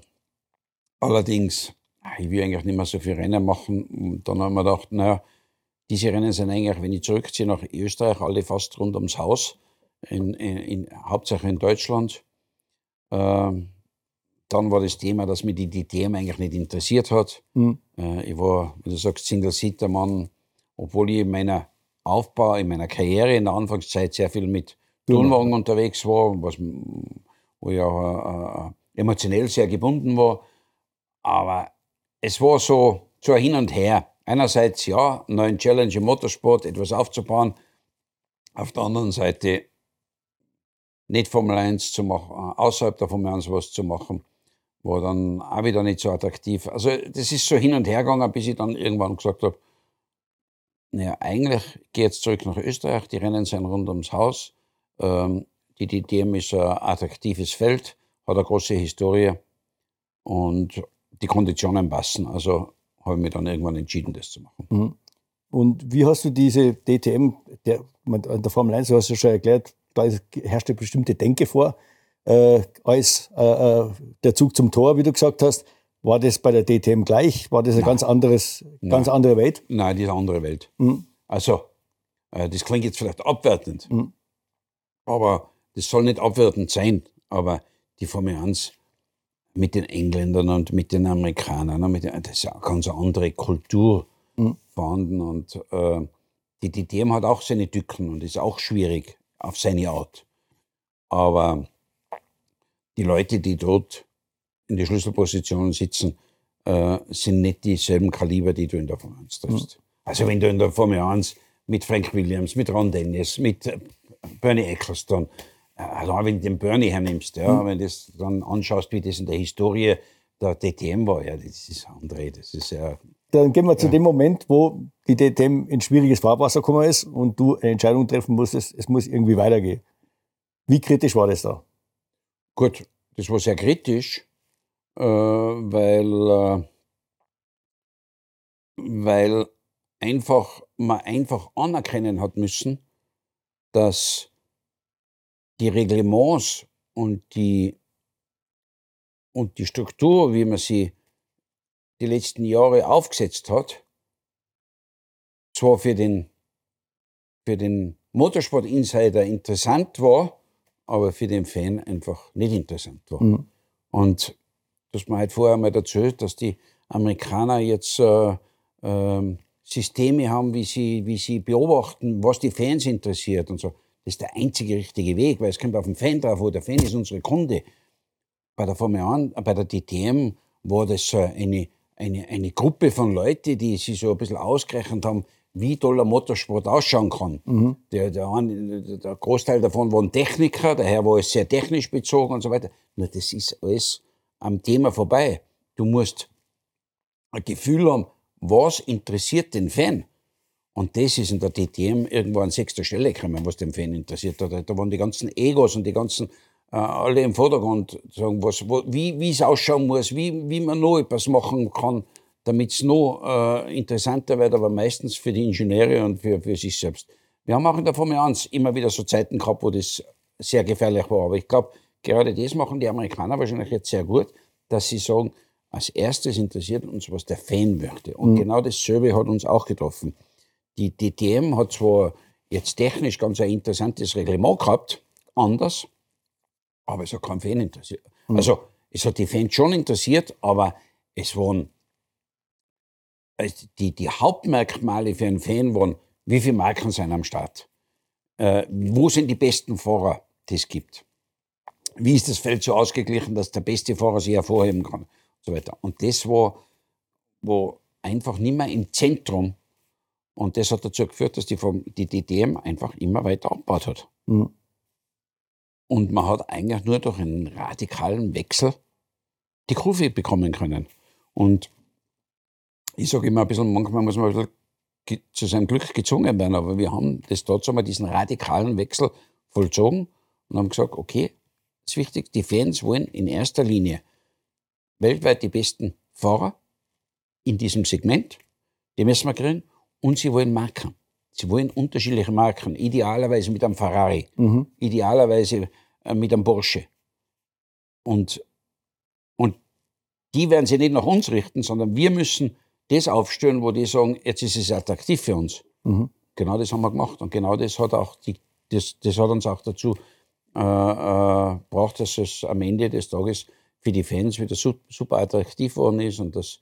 allerdings, ich will eigentlich nicht mehr so viel Rennen machen. Und dann haben wir gedacht, naja, diese Rennen sind eigentlich, wenn ich zurückziehe nach Österreich, alle fast rund ums Haus, in, in, in hauptsächlich in Deutschland. Äh, dann war das Thema, dass mich die DTM eigentlich nicht interessiert hat. Mhm. Äh, ich war, wie du sagst, Single-Seater-Mann, obwohl ich in meiner Aufbau, in meiner Karriere in der Anfangszeit sehr viel mit Turnwagen mhm. unterwegs war, was, wo ich auch äh, emotionell sehr gebunden war. Aber es war so, so Hin und Her. Einerseits ja, neuen Challenge im Motorsport, etwas aufzubauen. Auf der anderen Seite nicht Formel 1 zu machen, außerhalb der Formel 1 was zu machen, war dann auch wieder nicht so attraktiv. Also das ist so hin und her gegangen, bis ich dann irgendwann gesagt habe, naja, eigentlich gehe jetzt zurück nach Österreich, die Rennen sind rund ums Haus. Ähm, die DTM ist ein attraktives Feld, hat eine große Historie und die Konditionen passen. Also habe ich mich dann irgendwann entschieden, das zu machen. Mhm. Und wie hast du diese DTM, der, der Formel 1, du hast ja schon erklärt, da herrscht eine bestimmte Denke vor, äh, als äh, äh, der Zug zum Tor, wie du gesagt hast. War das bei der DTM gleich? War das eine ganz, anderes, ganz andere Welt? Nein, die ist eine andere Welt. Mhm. Also, äh, das klingt jetzt vielleicht abwertend, mhm. aber das soll nicht abwertend sein. Aber die Formel 1 mit den Engländern und mit den Amerikanern, mit den, das ist eine ganz andere Kultur mhm. vorhanden. Und äh, die DTM hat auch seine Tücken und ist auch schwierig auf seine Art. Aber die Leute, die dort in die Schlüsselpositionen sitzen, äh, sind nicht dieselben Kaliber, die du in der Formel 1 triffst. Mhm. Also wenn du in der Formel 1 mit Frank Williams, mit Ron Dennis, mit äh, Bernie Ecclestone, also wenn du den Bernie hernimmst, ja, mhm. wenn du das dann anschaust, wie das in der Historie der DTM war, ja, das ist André, das ist ja. Dann gehen wir zu dem Moment, wo die DTM in schwieriges Fahrwasser gekommen ist und du eine Entscheidung treffen musstest, es muss irgendwie weitergehen. Wie kritisch war das da? Gut, das war sehr kritisch, äh, weil, äh, weil einfach, man einfach anerkennen hat müssen, dass die Reglements und die, und die Struktur, wie man sie die letzten Jahre aufgesetzt hat, zwar für den, für den Motorsport-Insider interessant war, aber für den Fan einfach nicht interessant war. Mhm. Und das man halt vorher mal erzählt, dass die Amerikaner jetzt äh, äh, Systeme haben, wie sie, wie sie beobachten, was die Fans interessiert und so. Das ist der einzige richtige Weg, weil es kommt auf den Fan drauf, wo der Fan ist unsere Kunde. Bei der Formel 1, äh, bei der DTM war das so eine, eine, eine Gruppe von Leuten, die sich so ein bisschen ausgerechnet haben, wie toller Motorsport ausschauen kann. Mhm. Der, der, der, Großteil davon waren Techniker, daher war es sehr technisch bezogen und so weiter. Nur das ist alles am Thema vorbei. Du musst ein Gefühl haben, was interessiert den Fan? Und das ist in der DTM irgendwo an sechster Stelle gekommen, was den Fan interessiert hat. Da waren die ganzen Egos und die ganzen, äh, alle im Vordergrund, sagen, was, wo, wie es ausschauen muss, wie, wie man noch etwas machen kann, damit es noch äh, interessanter wird, aber meistens für die Ingenieure und für, für sich selbst. Wir haben auch in der Formel 1 immer wieder so Zeiten gehabt, wo das sehr gefährlich war. Aber ich glaube, gerade das machen die Amerikaner wahrscheinlich jetzt sehr gut, dass sie sagen, als erstes interessiert uns, was der Fan möchte. Und mhm. genau dasselbe hat uns auch getroffen. Die DTM hat zwar jetzt technisch ganz ein interessantes Reglement gehabt, anders, aber es hat keinen Fan interessiert. Mhm. Also es hat die Fans schon interessiert, aber es waren die, die Hauptmerkmale für einen Fan waren, wie viele Marken sind am Start? Äh, wo sind die besten Fahrer, die es gibt? Wie ist das Feld so ausgeglichen, dass der beste Fahrer sich hervorheben kann? Und, so weiter. und das war, war einfach nicht mehr im Zentrum und das hat dazu geführt, dass die, die DTM einfach immer weiter abgebaut hat. Mhm. Und man hat eigentlich nur durch einen radikalen Wechsel die Kurve bekommen können. Und ich sage immer ein bisschen, manchmal muss man ein bisschen zu seinem Glück gezwungen werden, aber wir haben das dazu mal diesen radikalen Wechsel vollzogen und haben gesagt, okay, das ist wichtig, die Fans wollen in erster Linie weltweit die besten Fahrer in diesem Segment, die müssen wir kriegen, und sie wollen Marken. Sie wollen unterschiedliche Marken, idealerweise mit einem Ferrari, mhm. idealerweise äh, mit einem Porsche. Und, und die werden sie nicht nach uns richten, sondern wir müssen das aufstellen, wo die sagen, jetzt ist es attraktiv für uns. Mhm. Genau das haben wir gemacht. Und genau das hat, auch die, das, das hat uns auch dazu äh, äh, braucht, dass es am Ende des Tages für die Fans wieder super attraktiv worden ist und dass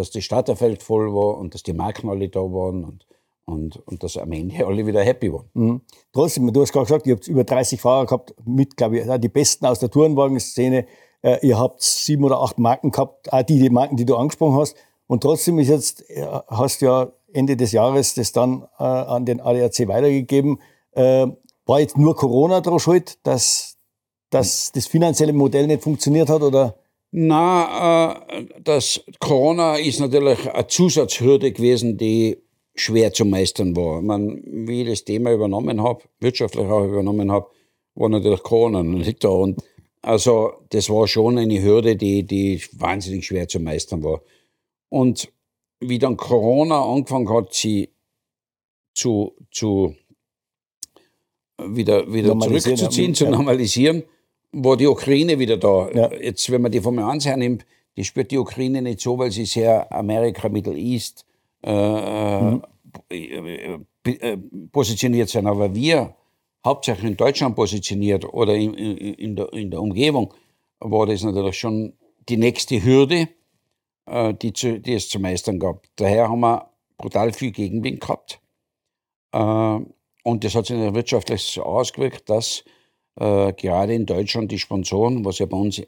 dass das Starterfeld voll war und dass die Marken alle da waren und, und, und dass am Ende alle wieder happy waren. Mhm. Trotzdem, du hast gerade gesagt, ihr habt über 30 Fahrer gehabt, mit, glaube ich, die besten aus der Tourenwagen-Szene. Äh, ihr habt sieben oder acht Marken gehabt, auch die, die Marken, die du angesprochen hast. Und trotzdem ist jetzt, äh, hast du ja Ende des Jahres das dann äh, an den ADAC weitergegeben. Äh, war jetzt nur Corona daran schuld, dass, dass das finanzielle Modell nicht funktioniert hat? Oder? Na, äh, das Corona ist natürlich eine Zusatzhürde gewesen, die schwer zu meistern war. Meine, wie ich das Thema übernommen habe, wirtschaftlich auch übernommen habe, war natürlich Corona nicht da. Und also das war schon eine Hürde, die, die wahnsinnig schwer zu meistern war. Und wie dann Corona angefangen hat, sie zu, zu wieder, wieder zurückzuziehen, zu normalisieren, war die Ukraine wieder da. Ja. Jetzt, wenn man die Formel 1 hernimmt, die spürt die Ukraine nicht so, weil sie sehr Amerika, Middle East äh, mhm. positioniert sind. Aber wir, hauptsächlich in Deutschland positioniert oder in, in, in, der, in der Umgebung, war das natürlich schon die nächste Hürde, äh, die, zu, die es zu meistern gab. Daher haben wir brutal viel Gegenwind gehabt. Äh, und das hat sich wirtschaftlich so ausgewirkt, dass äh, gerade in Deutschland die Sponsoren, was ja bei uns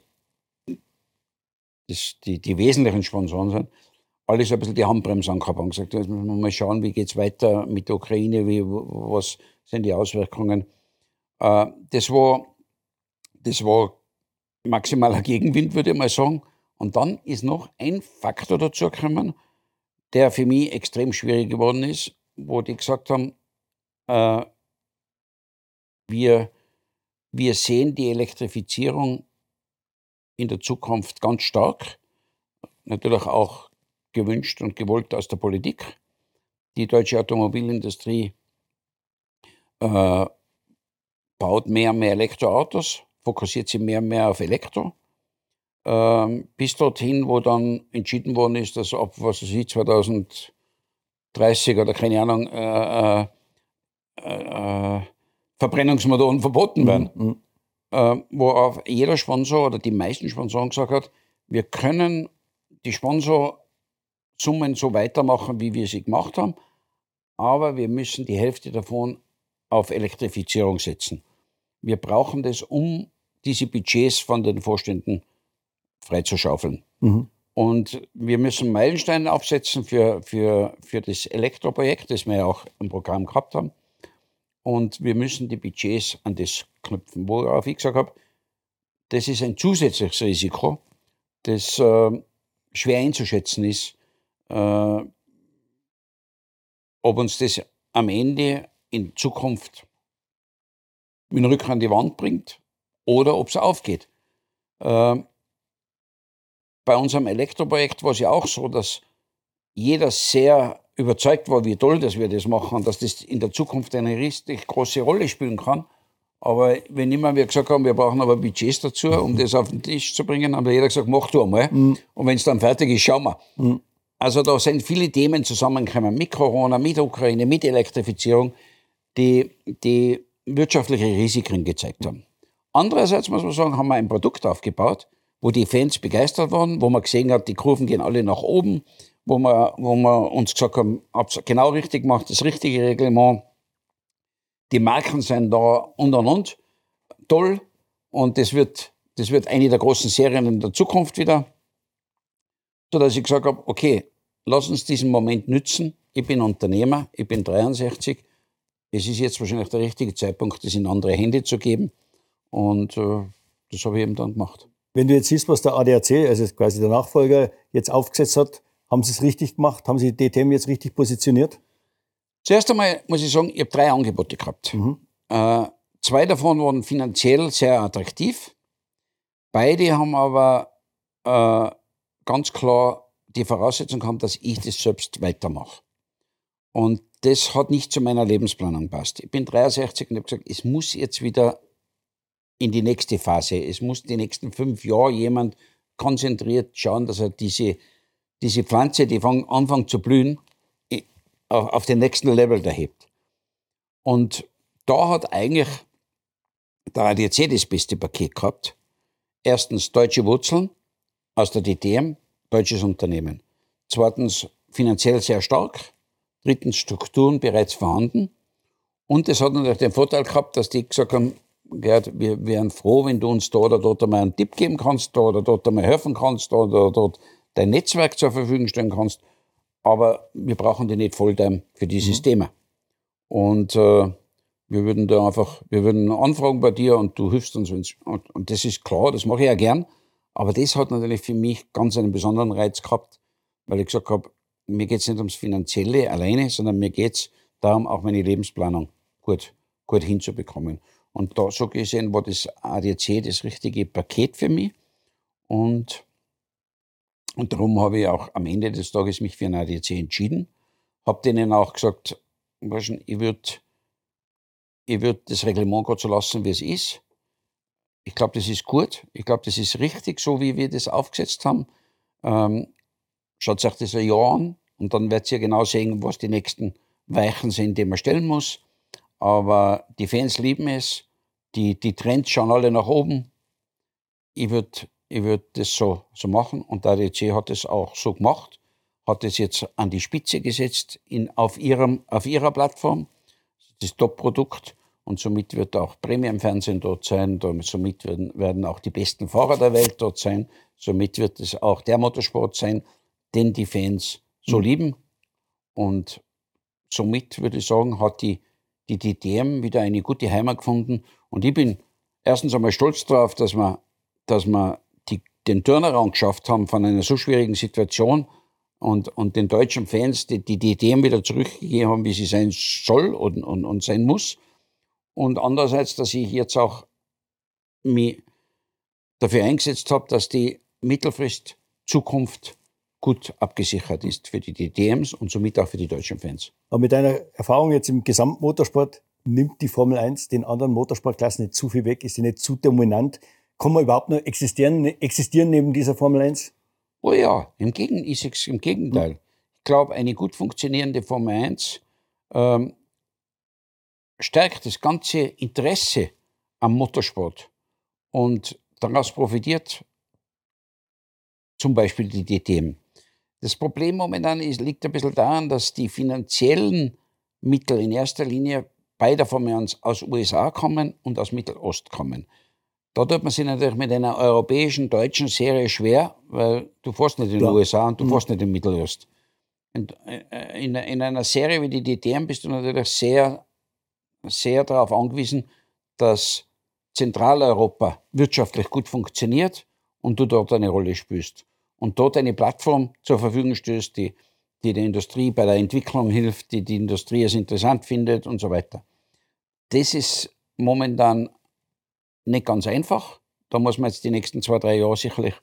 das, die, die wesentlichen Sponsoren sind, alles ein bisschen die Handbremse angehabt und gesagt, jetzt müssen wir mal schauen, wie geht es weiter mit der Ukraine, wie, was sind die Auswirkungen. Äh, das war Das war maximaler Gegenwind, würde ich mal sagen. Und dann ist noch ein Faktor dazu gekommen, der für mich extrem schwierig geworden ist, wo die gesagt haben, äh, wir, wir sehen die Elektrifizierung in der Zukunft ganz stark, natürlich auch gewünscht und gewollt aus der Politik. Die deutsche Automobilindustrie äh, baut mehr und mehr Elektroautos, fokussiert sich mehr und mehr auf Elektro. Ähm, bis dorthin, wo dann entschieden worden ist, dass ab was weiß ich, 2030 oder keine Ahnung, äh, äh, äh, Verbrennungsmotoren verboten werden. Mhm. mhm. Äh, wo auch jeder Sponsor oder die meisten Sponsoren gesagt hat, wir können die Sponsorsummen so weitermachen, wie wir sie gemacht haben, aber wir müssen die Hälfte davon auf Elektrifizierung setzen. Wir brauchen das, um diese Budgets von den Vorständen freizuschaufeln. Mhm. Und wir müssen Meilensteine aufsetzen für, für, für das Elektroprojekt, das wir ja auch im Programm gehabt haben. Und wir müssen die Budgets an das knüpfen. Worauf ich gesagt habe, das ist ein zusätzliches Risiko, das äh, schwer einzuschätzen ist, äh, ob uns das am Ende in Zukunft mit dem Rücken an die Wand bringt oder ob es aufgeht. Äh, bei unserem Elektroprojekt war es ja auch so, dass jeder sehr überzeugt war, wie toll, dass wir das machen und dass das in der Zukunft eine richtig große Rolle spielen kann. Aber wenn immer wir gesagt haben, wir brauchen aber Budgets dazu, um das auf den Tisch zu bringen, haben wir jeder gesagt, mach du einmal. Mhm. Und wenn es dann fertig ist, schauen wir. Mhm. Also da sind viele Themen zusammengekommen, mit Corona, mit Ukraine, mit Elektrifizierung, die, die wirtschaftliche Risiken gezeigt haben. Andererseits muss man sagen, haben wir ein Produkt aufgebaut, wo die Fans begeistert waren, wo man gesehen hat, die Kurven gehen alle nach oben, wo wir, wo wir uns gesagt haben, hab's genau richtig gemacht, das richtige Reglement. Die Marken sind da und und und. Toll. Und das wird, das wird eine der großen Serien in der Zukunft wieder. So dass ich gesagt habe, okay, lass uns diesen Moment nützen. Ich bin Unternehmer, ich bin 63. Es ist jetzt wahrscheinlich der richtige Zeitpunkt, das in andere Hände zu geben. Und äh, das habe ich eben dann gemacht. Wenn du jetzt siehst, was der ADAC, also quasi der Nachfolger, jetzt aufgesetzt hat, haben Sie es richtig gemacht? Haben Sie die DTM jetzt richtig positioniert? Zuerst einmal muss ich sagen, ich habe drei Angebote gehabt. Mhm. Äh, zwei davon waren finanziell sehr attraktiv. Beide haben aber äh, ganz klar die Voraussetzung gehabt, dass ich das selbst weitermache. Und das hat nicht zu meiner Lebensplanung passt. Ich bin 63 und habe gesagt, es muss jetzt wieder in die nächste Phase. Es muss die nächsten fünf Jahre jemand konzentriert schauen, dass er diese diese Pflanze, die fang, anfängt zu blühen, auf den nächsten Level da hebt. Und da hat eigentlich der ADAC das beste Paket gehabt. Erstens deutsche Wurzeln aus der DTM, deutsches Unternehmen. Zweitens finanziell sehr stark. Drittens Strukturen bereits vorhanden. Und es hat natürlich den Vorteil gehabt, dass die gesagt haben, Gerd, wir wären froh, wenn du uns da oder dort einmal einen Tipp geben kannst, da oder dort einmal helfen kannst, da oder dort dein Netzwerk zur Verfügung stellen kannst, aber wir brauchen die nicht Volltime für dieses mhm. Thema. Und äh, wir würden da einfach, wir würden anfragen bei dir und du hilfst uns. Und, und das ist klar, das mache ich ja gern. Aber das hat natürlich für mich ganz einen besonderen Reiz gehabt, weil ich gesagt habe, mir geht es nicht ums Finanzielle alleine, sondern mir geht es darum, auch meine Lebensplanung gut, gut hinzubekommen. Und da so gesehen war das ADC das richtige Paket für mich. Und und darum habe ich auch am Ende des Tages mich für ein ADC entschieden. Habe denen auch gesagt, ich würde ich würd das Reglement Gott so lassen, wie es ist. Ich glaube, das ist gut. Ich glaube, das ist richtig, so wie wir das aufgesetzt haben. Ähm, schaut euch das ein Jahr an und dann werdet ihr genau sehen, was die nächsten Weichen sind, die man stellen muss. Aber die Fans lieben es. Die, die Trends schauen alle nach oben. Ich würde ich würde das so, so machen. Und der ADC hat es auch so gemacht, hat es jetzt an die Spitze gesetzt in, auf, ihrem, auf ihrer Plattform. Das Top-Produkt. Und somit wird auch Premium-Fernsehen dort sein. Somit werden, werden auch die besten Fahrer der Welt dort sein. Somit wird es auch der Motorsport sein, den die Fans so mhm. lieben. Und somit würde ich sagen, hat die, die DTM wieder eine gute Heimat gefunden. Und ich bin erstens einmal stolz darauf, dass wir, dass wir den Turnaround geschafft haben von einer so schwierigen Situation und, und den deutschen Fans die, die, die Ideen wieder zurückgegeben haben, wie sie sein soll und, und, und sein muss. Und andererseits, dass ich jetzt auch mich dafür eingesetzt habe, dass die Mittelfrist Zukunft gut abgesichert ist für die DTMs und somit auch für die deutschen Fans. Aber mit deiner Erfahrung jetzt im Gesamtmotorsport, nimmt die Formel 1 den anderen Motorsportklassen nicht zu viel weg? Ist sie nicht zu dominant? Kann man überhaupt noch existieren, existieren neben dieser Formel 1? Oh ja, im, Gegen, ist im Gegenteil. Hm. Ich glaube, eine gut funktionierende Formel 1 ähm, stärkt das ganze Interesse am Motorsport. Und daraus profitiert zum Beispiel die DTM. Das Problem momentan ist, liegt ein bisschen daran, dass die finanziellen Mittel in erster Linie bei der Formel 1 aus USA kommen und aus Mittelost kommen. Da tut man sich natürlich mit einer europäischen, deutschen Serie schwer, weil du fährst nicht in den USA und du mhm. fährst nicht in Mittelost. Und äh, in, in einer Serie wie die DTM bist du natürlich sehr, sehr darauf angewiesen, dass Zentraleuropa wirtschaftlich gut funktioniert und du dort eine Rolle spielst. Und dort eine Plattform zur Verfügung stößt, die, die der Industrie bei der Entwicklung hilft, die die Industrie es interessant findet und so weiter. Das ist momentan nicht ganz einfach. Da muss man jetzt die nächsten zwei, drei Jahre sicherlich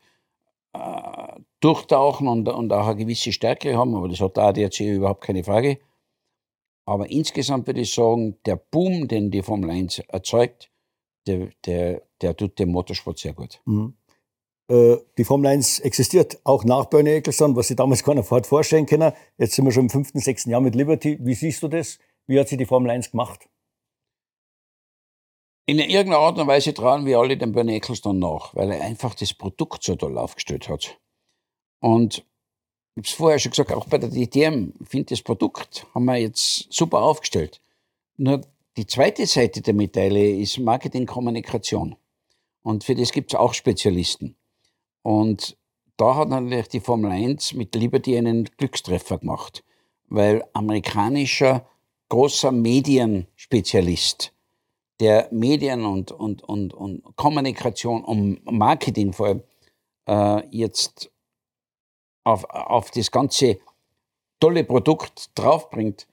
äh, durchtauchen und, und auch eine gewisse Stärke haben, aber das hat der ADAC überhaupt keine Frage. Aber insgesamt würde ich sagen, der Boom, den die Formel 1 erzeugt, der, der, der tut dem Motorsport sehr gut. Mhm. Äh, die Formel 1 existiert auch nach Bernie Ecclestone, was sich damals keiner hat vorstellen können. Jetzt sind wir schon im fünften, sechsten Jahr mit Liberty. Wie siehst du das? Wie hat sich die Formel 1 gemacht? In irgendeiner Art und Weise trauen wir alle dem Bernie Ecclestone nach, weil er einfach das Produkt so toll aufgestellt hat. Und ich habe es vorher schon gesagt, auch bei der DTM, finde das Produkt haben wir jetzt super aufgestellt. Nur die zweite Seite der Medaille ist Marketing-Kommunikation. Und für das gibt es auch Spezialisten. Und da hat natürlich die Formel 1 mit Liberty einen Glückstreffer gemacht, weil amerikanischer großer Medienspezialist, der Medien und, und, und, und Kommunikation und Marketing vor allem äh, jetzt auf, auf das ganze tolle Produkt draufbringt,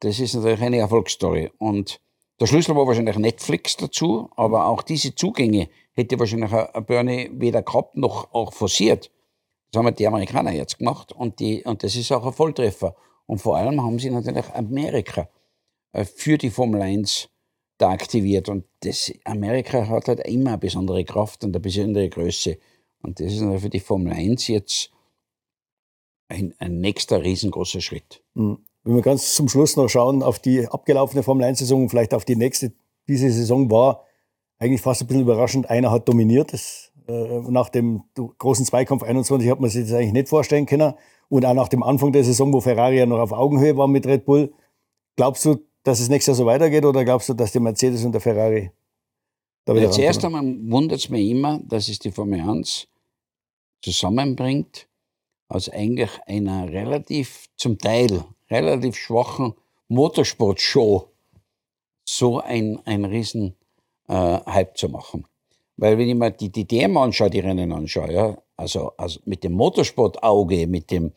das ist natürlich eine Erfolgsstory. Und der Schlüssel war wahrscheinlich Netflix dazu, aber auch diese Zugänge hätte wahrscheinlich ein Bernie weder gehabt noch auch forciert. Das haben die Amerikaner jetzt gemacht und, die, und das ist auch ein Volltreffer. Und vor allem haben sie natürlich Amerika äh, für die Formel 1 da aktiviert. Und das, Amerika hat halt immer eine besondere Kraft und eine besondere Größe. Und das ist für die Formel 1 jetzt ein, ein nächster riesengroßer Schritt. Mhm. Wenn wir ganz zum Schluss noch schauen auf die abgelaufene Formel 1-Saison und vielleicht auf die nächste, diese Saison war eigentlich fast ein bisschen überraschend. Einer hat dominiert. Das, äh, nach dem großen Zweikampf 21 hat man sich das eigentlich nicht vorstellen können. Und auch nach dem Anfang der Saison, wo Ferrari ja noch auf Augenhöhe war mit Red Bull. Glaubst du, dass es nächstes Jahr so weitergeht oder glaubst du, dass der Mercedes und der Ferrari da wieder Zuerst einmal wundert es mich immer, dass es die Formel 1 zusammenbringt aus eigentlich einer relativ, zum Teil relativ schwachen Motorsportshow so ein, ein riesen äh, Hype zu machen. Weil wenn ich mir die, die DM anschaue, die Rennen anschaue, ja, also, also mit dem Motorsportauge, mit dem,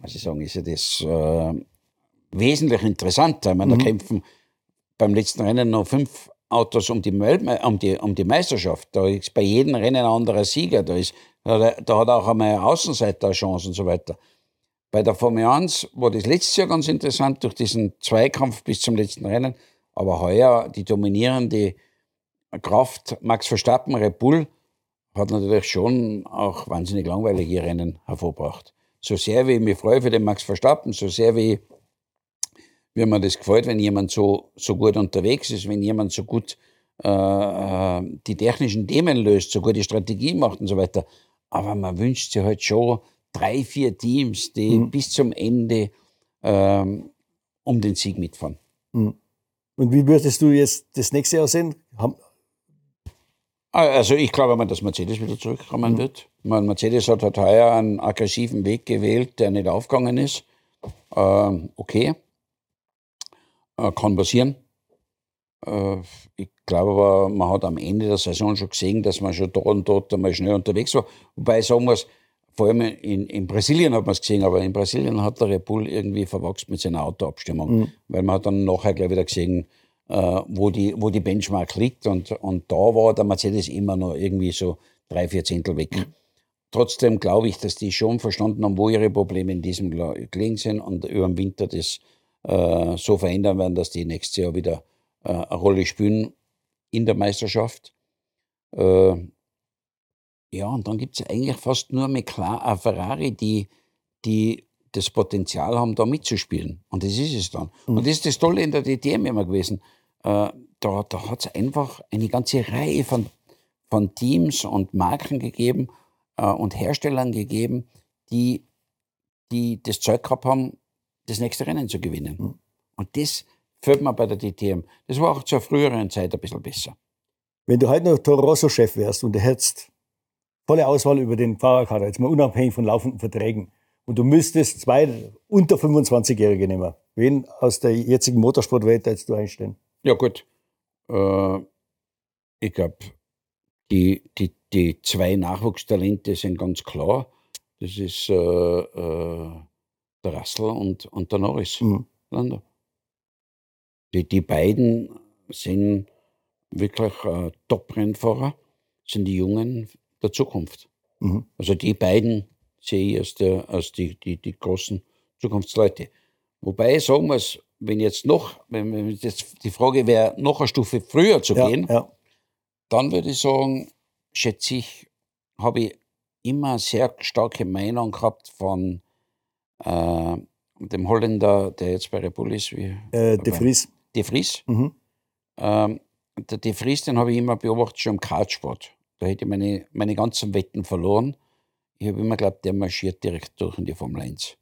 muss ich sagen, ist ja das äh, wesentlich interessanter. Ich meine, mhm. da kämpfen beim letzten Rennen noch fünf Autos um die, um, die, um die Meisterschaft. Da ist bei jedem Rennen ein anderer Sieger. Da, ist, da, da hat auch einmal ein Außenseiter eine Chance und so weiter. Bei der Formel 1 war das letztes Jahr ganz interessant durch diesen Zweikampf bis zum letzten Rennen. Aber heuer die dominierende Kraft Max Verstappen, Red Bull, hat natürlich schon auch wahnsinnig langweilige Rennen hervorgebracht. So sehr wie ich mich freue für den Max Verstappen, so sehr wie, wie mir das gefällt, wenn jemand so, so gut unterwegs ist, wenn jemand so gut äh, äh die technischen Themen löst, so gute Strategie macht und so weiter. Aber man wünscht sich halt schon drei, vier Teams, die mhm. bis zum Ende ähm, um den Sieg mitfahren. Mhm. Und wie würdest du jetzt das nächste Jahr sehen? Haben ah, also ich glaube mal, dass Mercedes wieder zurückkommen mhm. wird. Man, Mercedes hat halt heuer einen aggressiven Weg gewählt, der nicht aufgegangen ist. Ähm, okay, kann passieren. Äh, ich glaube aber, man hat am Ende der Saison schon gesehen, dass man schon dort und dort einmal schnell unterwegs war. Wobei ich sagen muss, vor allem in, in Brasilien hat man es gesehen, aber in Brasilien hat der Red Bull irgendwie verwachsen mit seiner Autoabstimmung. Mhm. Weil man hat dann nachher gleich wieder gesehen, äh, wo, die, wo die Benchmark liegt. Und, und da war der Mercedes immer noch irgendwie so drei, vier Zehntel weg. Mhm. Trotzdem glaube ich, dass die schon verstanden haben, wo ihre Probleme in diesem gelegen sind und über den Winter das äh, so verändern werden, dass die nächstes Jahr wieder äh, eine Rolle spielen in der Meisterschaft. Äh, ja, und dann gibt es eigentlich fast nur McLaren, Ferrari, die, die das Potenzial haben, da mitzuspielen. Und das ist es dann. Mhm. Und das ist das Tolle in der DTM immer gewesen. Äh, da da hat es einfach eine ganze Reihe von, von Teams und Marken gegeben äh, und Herstellern gegeben, die, die das Zeug gehabt haben, das nächste Rennen zu gewinnen. Mhm. Und das fällt mir bei der DTM. Das war auch zur früheren Zeit ein bisschen besser. Wenn du heute noch Toro Rosso-Chef wärst und du hättest volle Auswahl über den Fahrerkader, jetzt mal unabhängig von laufenden Verträgen, und du müsstest zwei unter 25-Jährige nehmen, wen aus der jetzigen Motorsportwelt hättest du einstellen? Ja, gut. Äh, ich glaube, die, die, die zwei Nachwuchstalente sind ganz klar. Das ist äh, äh, der Russell und, und der Norris. Mhm. Die, die beiden sind wirklich äh, Top-Rennfahrer, sind die Jungen der Zukunft. Mhm. Also die beiden sehe ich als, der, als die, die, die großen Zukunftsleute. Wobei ich sagen muss, wenn jetzt noch, wenn jetzt die Frage wäre, noch eine Stufe früher zu ja, gehen, ja. dann würde ich sagen, schätze ich, habe ich immer eine sehr starke Meinung gehabt von äh, dem Holländer, der jetzt bei Repul ist. Wie, äh, De Vries. De Vries. Mhm. Ähm, der De Vries, den habe ich immer beobachtet schon im Kartsport. Da hätte ich meine, meine ganzen Wetten verloren. Ich habe immer geglaubt, der marschiert direkt durch in die Formel 1.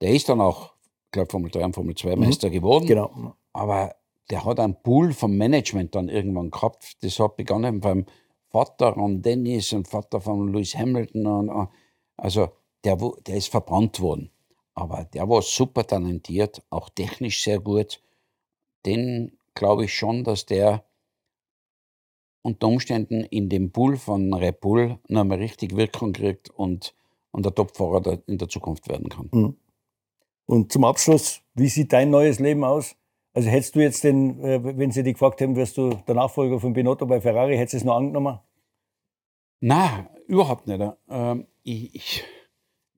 Der ist dann auch, ich glaube, Formel 3 und Formel 2 mhm. Meister geworden. Genau. Aber der hat einen Pool vom Management dann irgendwann gehabt. Das hat begonnen beim Vater von Dennis und Vater von Lewis Hamilton. Und, also der, der ist verbrannt worden. Aber der war super talentiert, auch technisch sehr gut. Den glaube ich schon, dass der unter Umständen in dem Pool von Red Bull noch mal richtig Wirkung kriegt und, und der Topfahrer in der Zukunft werden kann. Mhm. Und zum Abschluss, wie sieht dein neues Leben aus? Also hättest du jetzt den, äh, wenn sie dich gefragt hätten, wirst du der Nachfolger von Binotto bei Ferrari, hättest du es noch angenommen? Nein, überhaupt nicht. Ähm, ich, ich,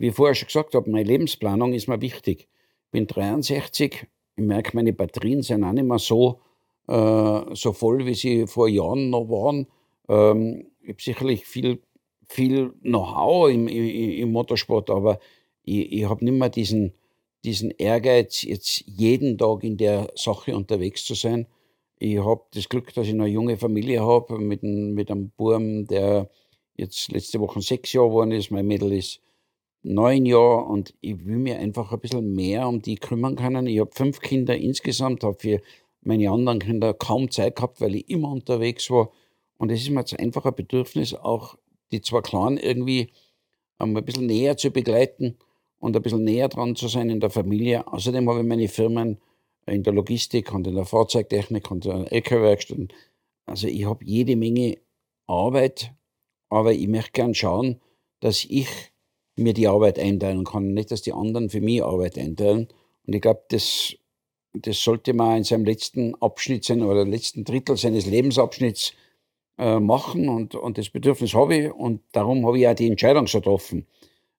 wie ich vorher schon gesagt habe, meine Lebensplanung ist mir wichtig. Ich bin 63, ich merke, meine Batterien sind auch nicht mehr so, äh, so voll, wie sie vor Jahren noch waren. Ähm, ich habe sicherlich viel, viel Know-how im, im, im, Motorsport, aber ich, ich habe nicht mehr diesen, diesen Ehrgeiz, jetzt jeden Tag in der Sache unterwegs zu sein. Ich habe das Glück, dass ich eine junge Familie habe mit, mit einem Burm, der jetzt letzte Woche sechs Jahre geworden ist. Mein Mädel ist neun Jahre und ich will mir einfach ein bisschen mehr um die kümmern können. Ich habe fünf Kinder insgesamt, habe für meine anderen Kinder kaum Zeit gehabt, weil ich immer unterwegs war. Und es ist mir jetzt einfach ein Bedürfnis, auch die zwei Kleinen irgendwie ähm, ein bisschen näher zu begleiten und ein bisschen näher dran zu sein in der Familie. Außerdem habe ich meine Firmen in der Logistik und in der Fahrzeugtechnik und in der LKW-Werkstätten. Also ich habe jede Menge Arbeit, aber ich möchte gern schauen, dass ich mir die Arbeit einteilen kann, nicht, dass die anderen für mich Arbeit einteilen. Und ich glaube, das das sollte man in seinem letzten Abschnitt sein oder letzten Drittel seines Lebensabschnitts äh, machen und, und das Bedürfnis habe ich und darum habe ich auch die Entscheidung so getroffen.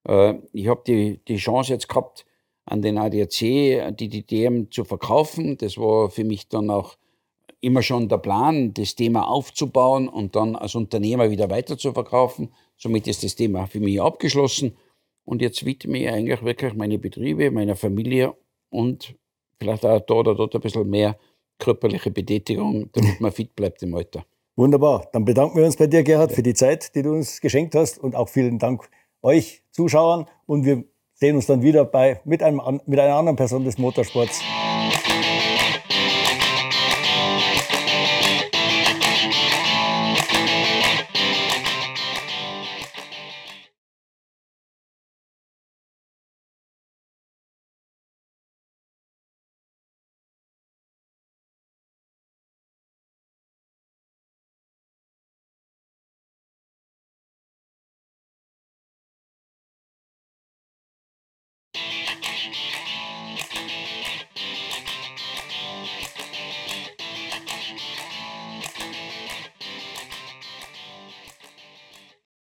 Äh, ich habe die, die Chance jetzt gehabt, an den ADAC die DTM zu verkaufen. Das war für mich dann auch immer schon der Plan, das Thema aufzubauen und dann als Unternehmer wieder weiter zu verkaufen. Somit ist das Thema für mich abgeschlossen. Und jetzt widme ich eigentlich wirklich meine Betriebe, meiner Familie und vielleicht auch da oder dort ein bisschen mehr körperliche Betätigung, damit man fit bleibt im Alter. Wunderbar. Dann bedanken wir uns bei dir, Gerhard, für die Zeit, die du uns geschenkt hast und auch vielen Dank euch Zuschauern und wir sehen uns dann wieder bei, mit, einem, mit einer anderen Person des Motorsports.